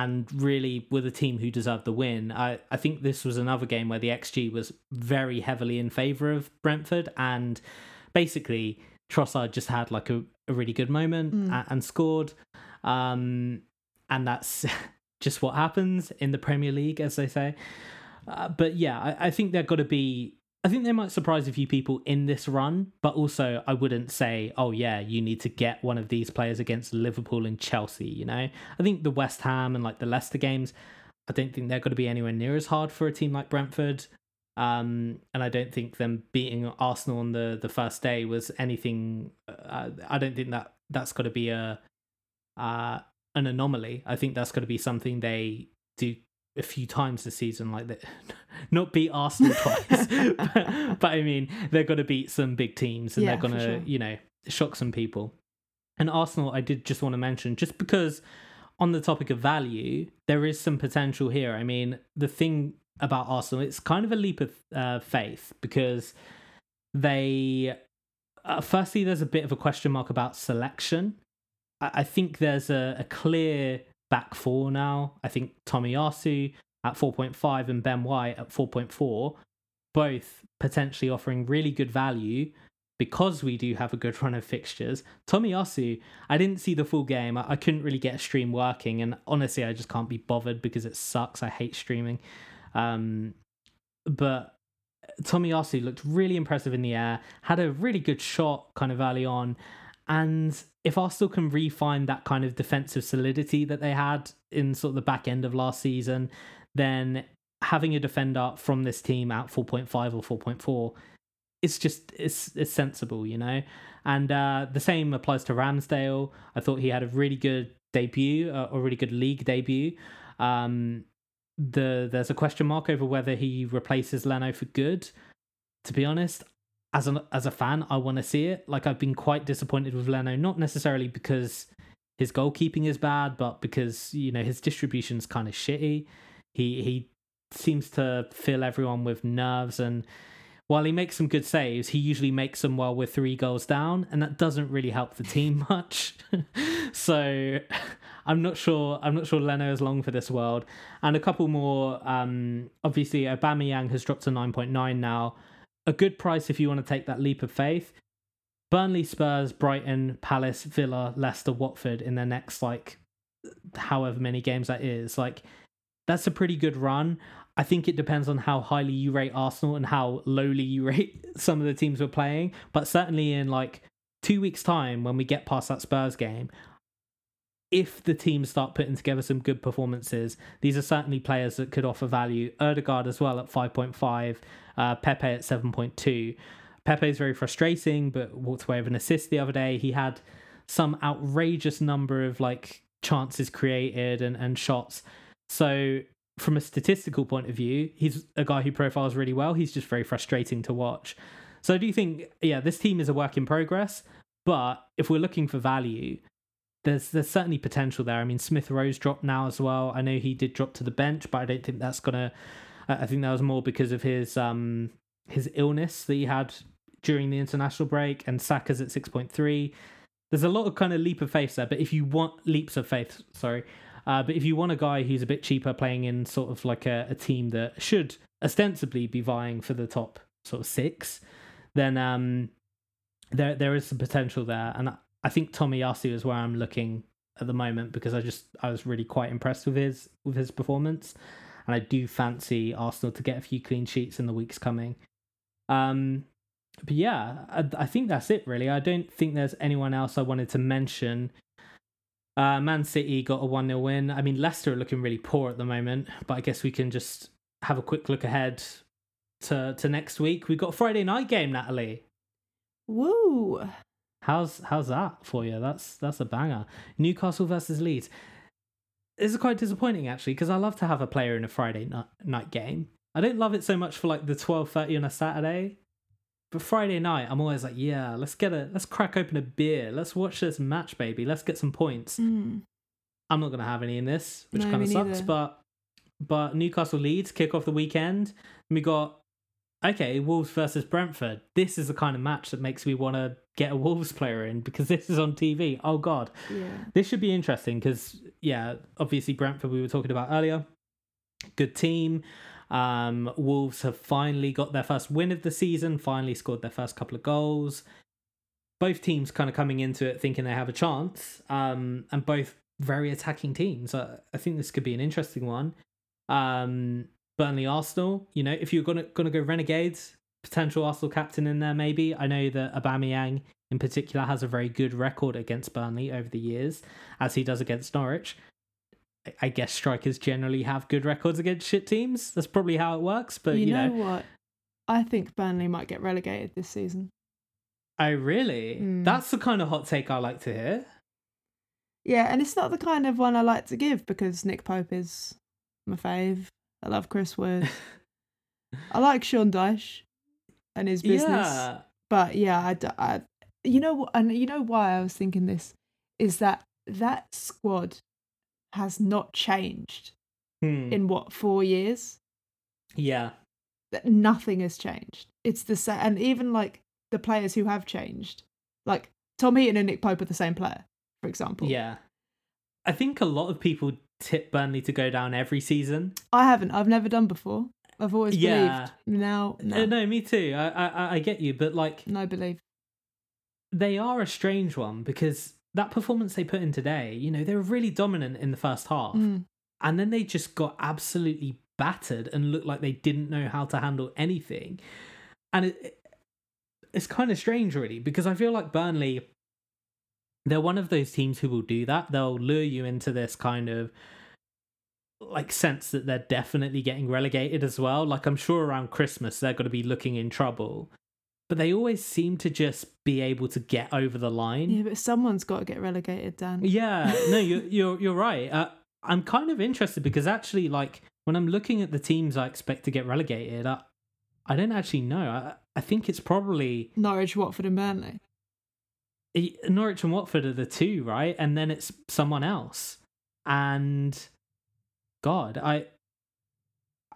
and really were the team who deserved the win. I I think this was another game where the xG was very heavily in favour of Brentford, and basically Trossard just had like a, a really good moment Mm. a- and scored. Um, and that's just what happens in the Premier League, as they say. Uh, but yeah, I, I think they've got to be. I think they might surprise a few people in this run, but also I wouldn't say, oh yeah, you need to get one of these players against Liverpool and Chelsea. You know, I think the West Ham and like the Leicester games, I don't think they're going to be anywhere near as hard for a team like Brentford. Um, and I don't think them beating Arsenal on the the first day was anything. Uh, I don't think that that's got to be a uh, an anomaly. I think that's got to be something they do a few times this season, like that, not beat Arsenal twice, but, but, I mean they're going to beat some big teams and Yeah, they're going to sure. you know shock some people. And Arsenal, I did just want to mention just because on the topic of value, there is some potential here. I mean, the thing about Arsenal, it's kind of a leap of uh, faith because they, uh, firstly, there's a bit of a question mark about selection. I, I think there's a, a clear back four now. I think Tomiyasu at 4.5 and Ben White at 4.4, both potentially offering really good value because we do have a good run of fixtures. Tomiyasu, I didn't see the full game. I, I couldn't really get a stream working, and honestly, I just can't be bothered because it sucks. I hate streaming. Um, but Tomiyasu looked really impressive in the air, had a really good shot kind of early on. And if Arsenal can refine that kind of defensive solidity that they had in sort of the back end of last season, then having a defender from this team at 4.5 or 4.4 it's just it's it's sensible, you know. And uh, the same applies to Ramsdale. I thought he had a really good debut, uh, a really good league debut. Um, the there's a question mark over whether he replaces Leno for good. To be honest, as an as a fan, I want to see it. Like I've been quite disappointed with Leno, not necessarily because his goalkeeping is bad, but because you know his distribution's kind of shitty. He he seems to fill everyone with nerves and while he makes some good saves, he usually makes them while we're three goals down, and that doesn't really help the team much. so I'm not sure. I'm not sure Leno is long for this world. And a couple more. Um, obviously, Aubameyang has dropped to 9.9 now. A good price if you want to take that leap of faith. Burnley, Spurs, Brighton, Palace, Villa, Leicester, Watford in their next like however many games that is. Like that's a pretty good run. I think it depends on how highly you rate Arsenal and how lowly you rate some of the teams we're playing. But certainly in like two weeks' time, when we get past that Spurs game, if the teams start putting together some good performances, these are certainly players that could offer value. Odegaard as well at 5.5, uh, Pepe at 7.2. Pepe is very frustrating, but walked away with an assist the other day. He had some outrageous number of like chances created and, and shots. So from a statistical point of view, he's a guy who profiles really well. He's just very frustrating to watch. So do think, yeah, this team is a work in progress. But if we're looking for value, there's there's certainly potential there. I mean, Smith Rowe dropped now as well. I know he did drop to the bench, but I don't think that's gonna. I think that was more because of his um his illness that he had during the international break. And Saka's at six point three. There's a lot of kind of leap of faith there, but if you want leaps of faith, sorry, uh, but if you want a guy who's a bit cheaper playing in sort of like a, a team that should ostensibly be vying for the top sort of six, then um, there there is some potential there. And I, think Tomiyasu is where I'm looking at the moment because I just I was really quite impressed with his with his performance, and I do fancy Arsenal to get a few clean sheets in the weeks coming. Um, but yeah, I, I think that's it really. I don't think there's anyone else I wanted to mention. Uh, Man City got a 1 0 win. I mean, Leicester are looking really poor at the moment, but I guess we can just have a quick look ahead to, to next week. We've got a Friday night game, Natalie. Woo! How's how's that for you? That's that's a banger. Newcastle versus Leeds. This is quite disappointing actually because I love to have a player in a Friday night, night game. I don't love it so much for like the twelve thirty on a Saturday, but Friday night I'm always like, yeah, let's get a let's crack open a beer, let's watch this match, baby, let's get some points. Mm. I'm not gonna have any in this, which No, kind of sucks. neither. But but Newcastle Leeds kick off the weekend. And we got okay Wolves versus Brentford. This is the kind of match that makes me want to get a Wolves player in because this is on TV. Oh god, Yeah. this should be interesting because yeah, obviously Brentford we were talking about earlier. Good team. Um, Wolves have finally got their first win of the season. Finally scored their first couple of goals. Both teams kind of coming into it thinking they have a chance. Um, and both very attacking teams. I, I think this could be an interesting one. Um, Burnley Arsenal. You know, if you're gonna gonna go Renegades, potential Arsenal captain in there maybe. I know that Aubameyang in particular has a very good record against Burnley over the years, as he does against Norwich. I- guess strikers generally have good records against shit teams. That's probably how it works. But you, you, know, know, what? I think Burnley might get relegated this season. I really Mm. that's the kind of hot take I like to hear. Yeah, and it's not the kind of one I like to give because Nick Pope is my fave. I love Chris Wood. I like Sean Dyche and his business. Yeah. But yeah, I, you know and you know why I was thinking this is that that squad has not changed Hmm. in what four years. Yeah. That nothing has changed. It's the same, and even like the players who have changed, like Tom Heaton and Nick Pope are the same player, for example. Yeah. I think a lot of people tip Burnley to go down every season. I haven't. I've never done before. I've always Yeah. believed. Now, no, Uh, no, me too. I, I I get you, but like no believe. they are a strange one because that performance they put in today, you know, they were really dominant in the first half, Mm. and then they just got absolutely battered and looked like they didn't know how to handle anything, and it, it's kind of strange, really, because I feel like Burnley. They're one of those teams who will do that. They'll lure you into this kind of like sense that they're definitely getting relegated as well. Like I'm sure around Christmas they're going to be looking in trouble, but they always seem to just be able to get over the line. Yeah, but someone's got to get relegated, Dan. Yeah, no, you're you're you're right. Uh, I'm kind of interested because actually, like when I'm looking at the teams I expect to get relegated, I, I don't actually know. I I think it's probably Norwich, Watford, and Burnley. Norwich and Watford are the two, right? And then it's someone else. And God, I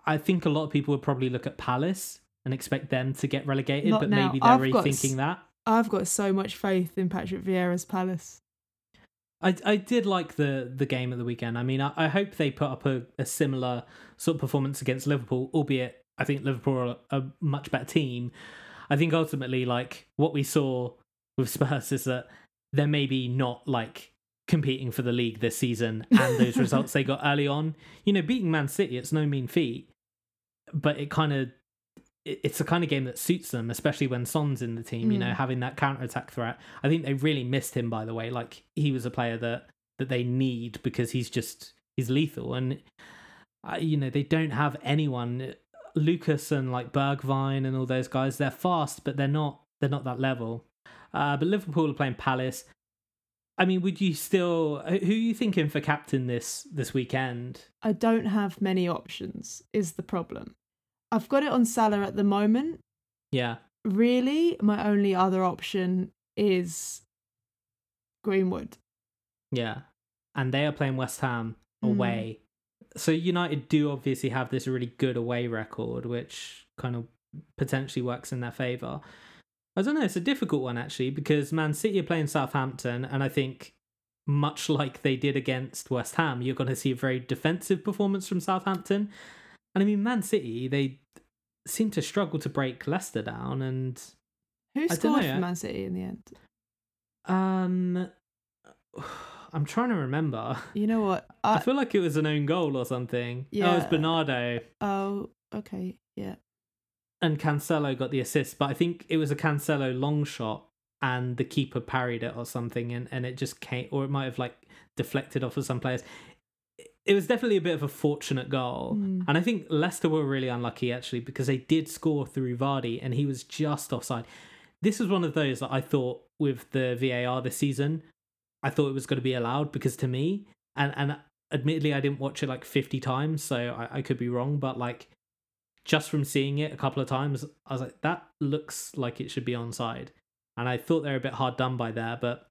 I think a lot of people would probably look at Palace and expect them to get relegated, Not but now. maybe they're I've rethinking s- that. I've got so much faith in Patrick Vieira's Palace. I I did like the the game at the weekend. I mean, I, I hope they put up a, a similar sort of performance against Liverpool, albeit I think Liverpool are a much better team. I think ultimately, like what we saw with Spurs is that they're maybe not like competing for the league this season, and those results they got early on. You know, beating Man City, it's no mean feat, but it kind of it's the kind of game that suits them, especially when Son's in the team. You know, Mm. having that counter attack threat. I think they really missed him. By the way, like he was a player that that they need because he's just he's lethal, and uh, you know they don't have anyone. Lucas and like Bergwijn and all those guys, they're fast, but they're not they're not that level. Uh, but Liverpool are playing Palace. I mean, would you still? Who are you thinking for captain this this weekend? I don't have many options, is the problem. I've got it on Salah at the moment. Yeah, Really, my only other option is Greenwood. yeah, and they are playing West Ham Mm. away. So United do obviously have this really good away record, which kind of potentially works in their favour. I don't know. It's a difficult one actually because Man City are playing Southampton, and I think much like they did against West Ham, you're going to see a very defensive performance from Southampton. And I mean, Man City they seem to struggle to break Leicester down, and Who scored for Man City in the end? um, I'm trying to remember. You know what? I I, feel like it was an own goal or something. Oh, it was Bernardo. oh, okay, yeah. And Cancelo got the assist, but I think it was a Cancelo long shot and the keeper parried it or something and, and it just came or it might have like deflected off of some players. It was definitely a bit of a fortunate goal. Mm. And I think Leicester were really unlucky actually because they did score through Vardy and he was just offside. This was one of those that I thought with the VAR this season, I thought it was going to be allowed because to me, and and admittedly I didn't watch it like 50 times, so I, I could be wrong, but like just from seeing it a couple of times, I was like, that looks like it should be onside. And I thought they were a bit hard done by there, but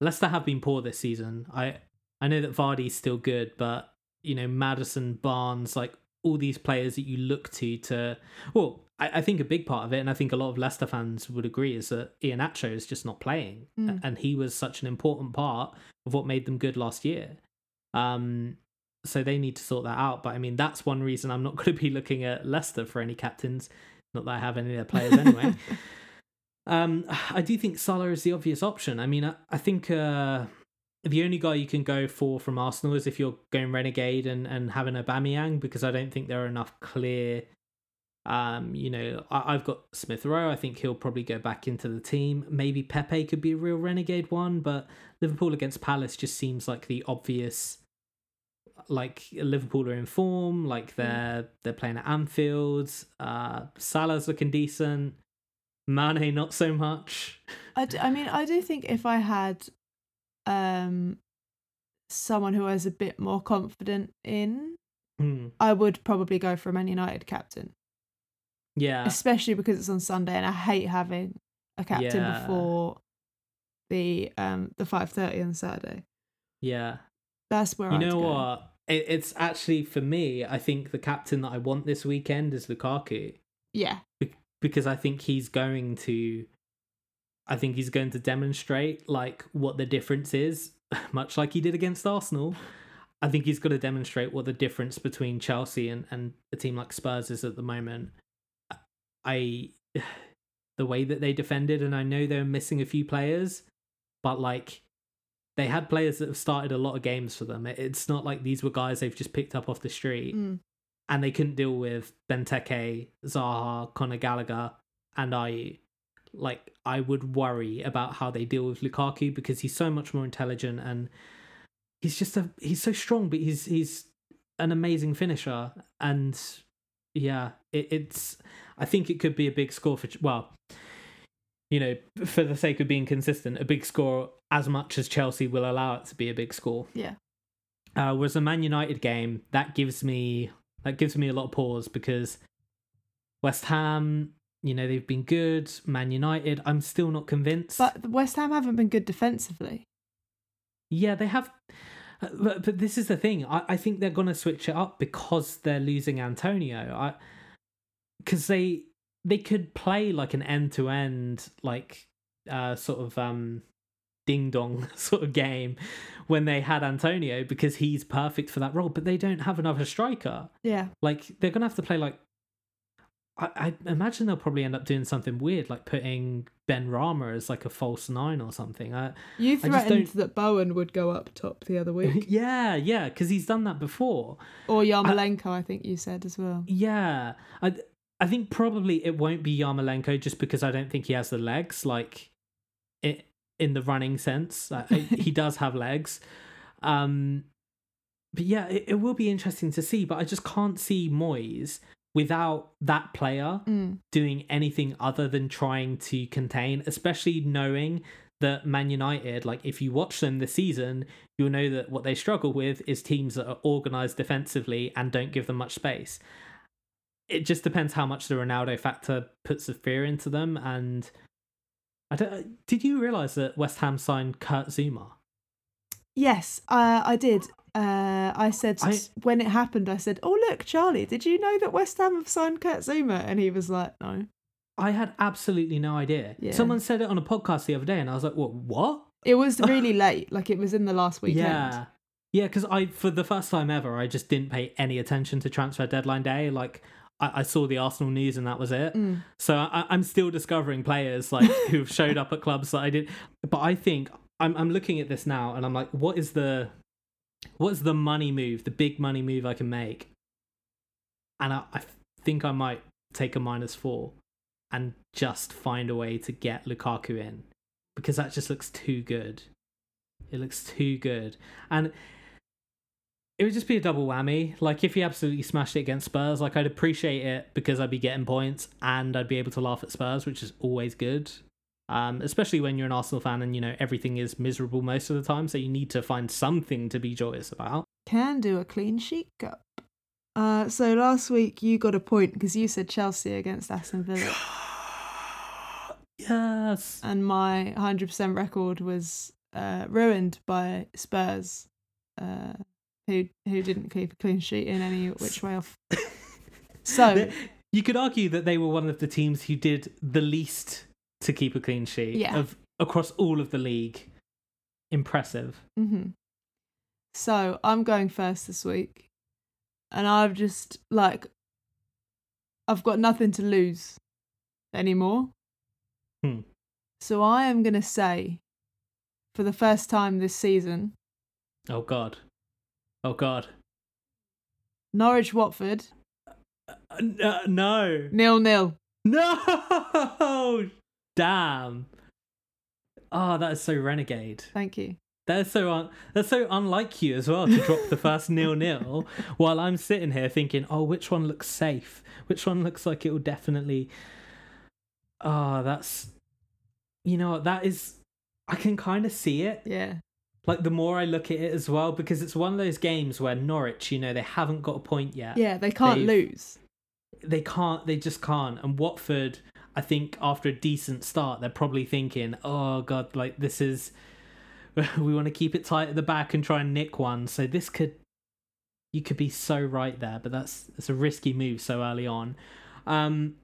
Leicester have been poor this season. I I know that Vardy's still good, but you know, Maddison, Barnes, like all these players that you look to to well, I, I think a big part of it, and I think a lot of Leicester fans would agree, is that Iheanacho is just not playing. Mm. And he was such an important part of what made them good last year. Um so they need to sort that out. But I mean, that's one reason I'm not going to be looking at Leicester for any captains. Not that I have any of their players anyway. um, I do think Salah is the obvious option. I mean, I, I think uh, the only guy you can go for from Arsenal is if you're going renegade and and having Aubameyang because I don't think there are enough clear. Um, you know, I, I've got Smith Rowe. I think he'll probably go back into the team. Maybe Pepe could be a real renegade one, but Liverpool against Palace just seems like the obvious like Liverpool are in form, like they're they're playing at Anfield. Uh, Salah's looking decent. Mane not so much. I I mean, I do think if I had um, someone who I was a bit more confident in, Hmm. I would probably go for a Man United captain, Yeah. especially because it's on Sunday, and I hate having a captain Yeah. before the um the five thirty on Saturday. Yeah. That's where You I'd know go. what? It, it's actually for me. I think the captain that I want this weekend is Lukaku Yeah, because I think he's going to. I think he's going to demonstrate like what the difference is, much like he did against Arsenal. I think he's going to demonstrate what the difference between Chelsea and, and a team like Spurs is at the moment. I, the way that they defended, and I know they're missing a few players, but like they had players that have started a lot of games for them. It's not like these were guys they've just picked up off the street Mm. and they couldn't deal with Benteke, Zaha, Conor Gallagher, and I. Like I would worry about how they deal with Lukaku because he's so much more intelligent and he's just a he's so strong, but he's he's an amazing finisher and yeah, it, it's I think it could be a big score for well, you know, for the sake of being consistent, a big score as much as Chelsea will allow it to be a big score. yeah, Uh, whereas a Man United game that gives me that gives me a lot of pause because West Ham, you know, they've been good. Man United, I'm still not convinced. but West Ham haven't been good defensively. Yeah, they have. uh, But, but this is the thing. I, I think they're going to switch it up because they're losing Antonio. I because they they could play like an end to end like uh sort of um ding dong sort of game when they had Antonio because he's perfect for that role. But they don't have another striker. Yeah, Like they're gonna have to play like. I, I imagine they'll probably end up doing something weird, like putting Benrahma as like a false nine or something. I, you just threatened don't- that Bowen would go up top the other week, yeah, yeah, because he's done that before. or Yarmolenko. I think you said as well. Yeah, I I think probably it won't be Yarmolenko just because I don't think he has the legs like it in the running sense. I- he does have legs, um, but yeah, it, it will be interesting to see. But I just can't see Moyes without that player Mm. doing anything other than trying to contain, especially knowing that Man United, like if you watch them this season, you'll know that what they struggle with is teams that are organized defensively and don't give them much space. It just depends how much the Ronaldo factor puts the fear into them. And I don't. Did you realize that West Ham signed Kurt Zouma? Yes, uh, I did. Uh, I said I- when it happened, I said, "Oh look, Charlie, did you know that West Ham have signed Kurt Zouma?" And he was like, "No." I had absolutely no idea. Yeah. Someone said it on a podcast the other day, and I was like, "What? What?" It was really late, like it was in the last weekend. Yeah. Yeah, because I, for the first time ever, I just didn't pay any attention to transfer deadline day. Like, I, I saw the Arsenal news and that was it. Mm. So I, I'm still discovering players like who've showed up at clubs that I did. But I think I'm, I'm looking at this now and I'm like, what is the, what is the money move, the big money move I can make? And I, I think I might take a minus four and just find a way to get Lukaku in because that just looks too good. It looks too good. And it would just be a double whammy. Like if he absolutely smashed it against Spurs, like I'd appreciate it because I'd be getting points and I'd be able to laugh at Spurs, which is always good. Um, especially when you're an Arsenal fan and you know everything is miserable most of the time, so you need to find something to be joyous about. Can do a clean sheet cup. Uh, so last week you got a point because you said Chelsea against Aston Villa, yes. and my 100% record was uh, ruined by Spurs, uh, who who didn't keep a clean sheet in any which way off. So you could argue that they were one of the teams who did the least to keep a clean sheet Yeah. of across all of the league. Impressive. hmm So I'm going first this week, and I've just like I've got nothing to lose anymore. Hmm. So I am gonna say, for the first time this season, Oh god. Oh god. Norwich Watford Uh, uh, no. nil nil. No. Damn. Oh, that is so renegade. Thank you. That's so un- that's so unlike you as well to drop the first nil nil while I'm sitting here thinking, oh, which one looks safe? Which one looks like it will definitely. Oh, that's. You know what? That is. I can kind of see it. Yeah. Like the more I look at it as well, because it's one of those games where Norwich, you know, they haven't got a point yet. Yeah, they can't They've- lose. They can't. They just can't. And Watford, I think, after a decent start, they're probably thinking, "Oh God, like this is." We want to keep it tight at the back and try and nick one. So this could, you could be so right there, but that's it's a risky move so early on. Um,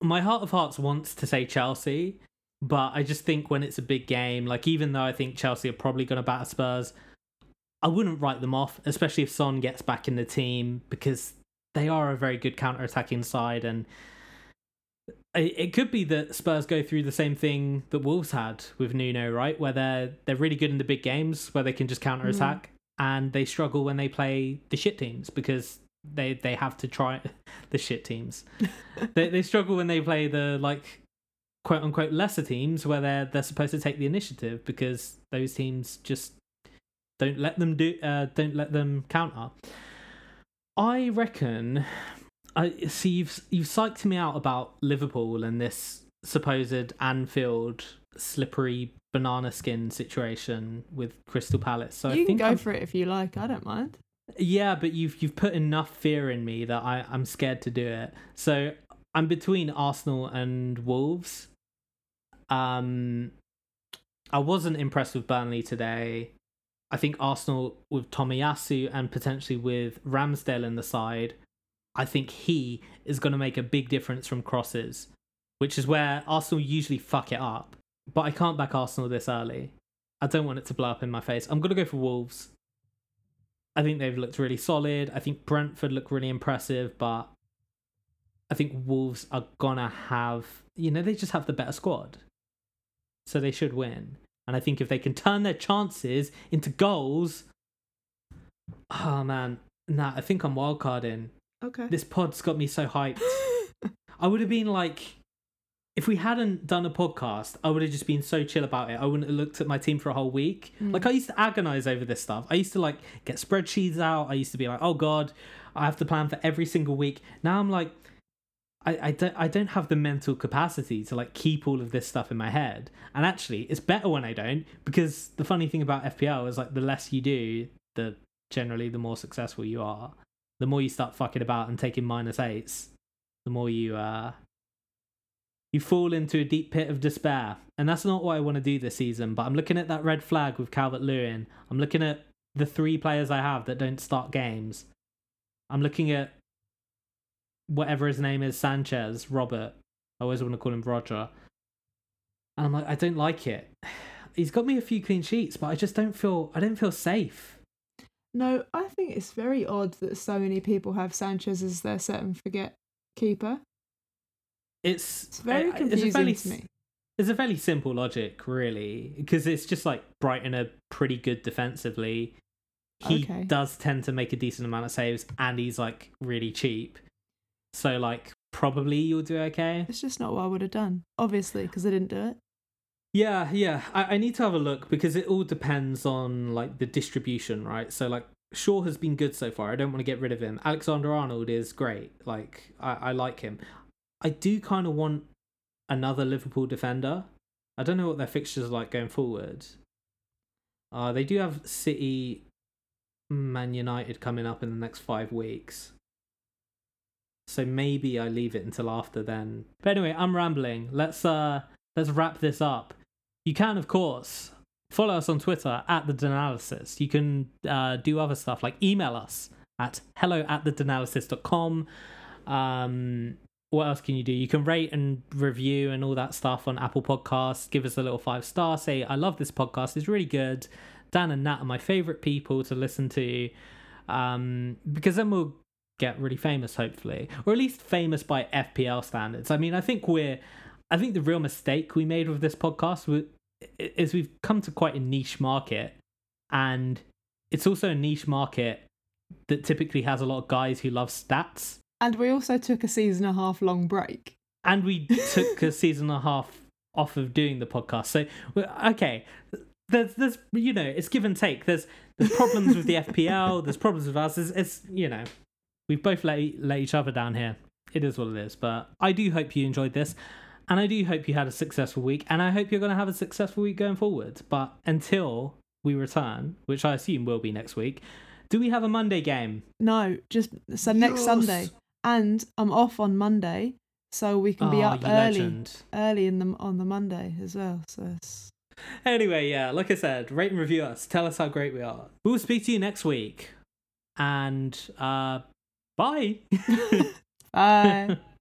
my heart of hearts wants to say Chelsea, but I just think when it's a big game, like even though I think Chelsea are probably going to batter Spurs, I wouldn't write them off, especially if Son gets back in the team because they are a very good counter-attacking side and it it could be that Spurs go through the same thing that Wolves had with Nuno, right? Where they're they're really good in the big games where they can just counter attack mm-hmm. and they struggle when they play the shit teams because they they have to try the shit teams. they they struggle when they play the like quote unquote lesser teams where they're they're supposed to take the initiative because those teams just don't let them do uh don't let them counter. I reckon I see you've you've psyched me out about Liverpool and this supposed Anfield slippery banana skin situation with Crystal Palace. So I you can go I'm- for it if you like. I don't mind. yeah, but you've you've put enough fear in me that I I'm scared to do it. So I'm between Arsenal and Wolves. Um, I wasn't impressed with Burnley today. I think Arsenal with Tomiyasu and potentially with Ramsdale in the side, I think he is going to make a big difference from crosses, which is where Arsenal usually fuck it up. But I can't back Arsenal this early. I don't want it to blow up in my face. I'm going to go for Wolves. I think they've looked really solid. I think Brentford look really impressive, but I think Wolves are gonna have, you know, they just have the better squad. So they should win. And I think if they can turn their chances into goals, oh man, nah, I think I'm wildcarding. Okay. This pod's got me so hyped. I would have been like, if we hadn't done a podcast, I would have just been so chill about it. I wouldn't have looked at my team for a whole week. Mm. Like I used to agonize over this stuff. I used to like get spreadsheets out. I used to be like, oh god, I have to plan for every single week. Now I'm like, I, I don't I don't have the mental capacity to like keep all of this stuff in my head. And actually, it's better when I don't because the funny thing about FPL is like the less you do, the generally the more successful you are. The more you start fucking about and taking minus eights, the more you uh you fall into a deep pit of despair. And that's not what I want to do this season. But I'm looking at that red flag with Calvert Lewin. I'm looking at the three players I have that don't start games. I'm looking at whatever his name is, Sanchez, Robert. I always want to call him Roger. And I'm like, I don't like it. He's got me a few clean sheets, but I just don't feel I don't feel safe. No, I think it's very odd that so many people have Sanchez as their set and forget keeper. It's It's very I- it's confusing fairly to me. It's a fairly simple logic, really, because it's just like Brighton are pretty good defensively. He Okay. does tend to make a decent amount of saves, and he's like really cheap. So, like, probably you'll do okay. It's just not what I would have done, obviously, because I didn't do it. Yeah, yeah. I, I need to have a look because it all depends on like the distribution, right? So, like, Shaw has been good so far. I don't want to get rid of him. Alexander Arnold is great. Like, I, I like him. I do kind of want another Liverpool defender. I don't know what their fixtures are like going forward. Uh, they do have City, Man United coming up in the next five weeks. So maybe I leave it until after then. But anyway, I'm rambling. Let's uh let's wrap this up. You can, of course, follow us on Twitter at the DANalysis. You can uh, do other stuff like email us at hello at the Um, what else can you do? You can rate and review and all that stuff on Apple Podcasts. Give us a little five star. Say, I love this podcast. It's really good. Dan and Nat are my favorite people to listen to um, because then we'll get really famous, hopefully, or at least famous by FPL standards. I mean, I think we're, I think the real mistake we made with this podcast is we've come to quite a niche market, and it's also a niche market that typically has a lot of guys who love stats. And we also took a season and a half long break. and we took a season and a half off of doing the podcast. So okay, there's there's you know it's give and take. There's there's problems with the FPL. There's problems with us. It's, it's you know we've both let let each other down here. It is what it is. But I do hope you enjoyed this. And I do hope you had a successful week, and I hope you're going to have a successful week going forward. But until we return, which I assume will be next week, do we have a Monday game? No, just so next Yes. Sunday, and I'm off on Monday, so we can be Oh, up early, legend. early in the on the Monday as well. So it's, Anyway, yeah, like I said, rate and review us. Tell us how great we are. We'll speak to you next week. And uh bye. bye.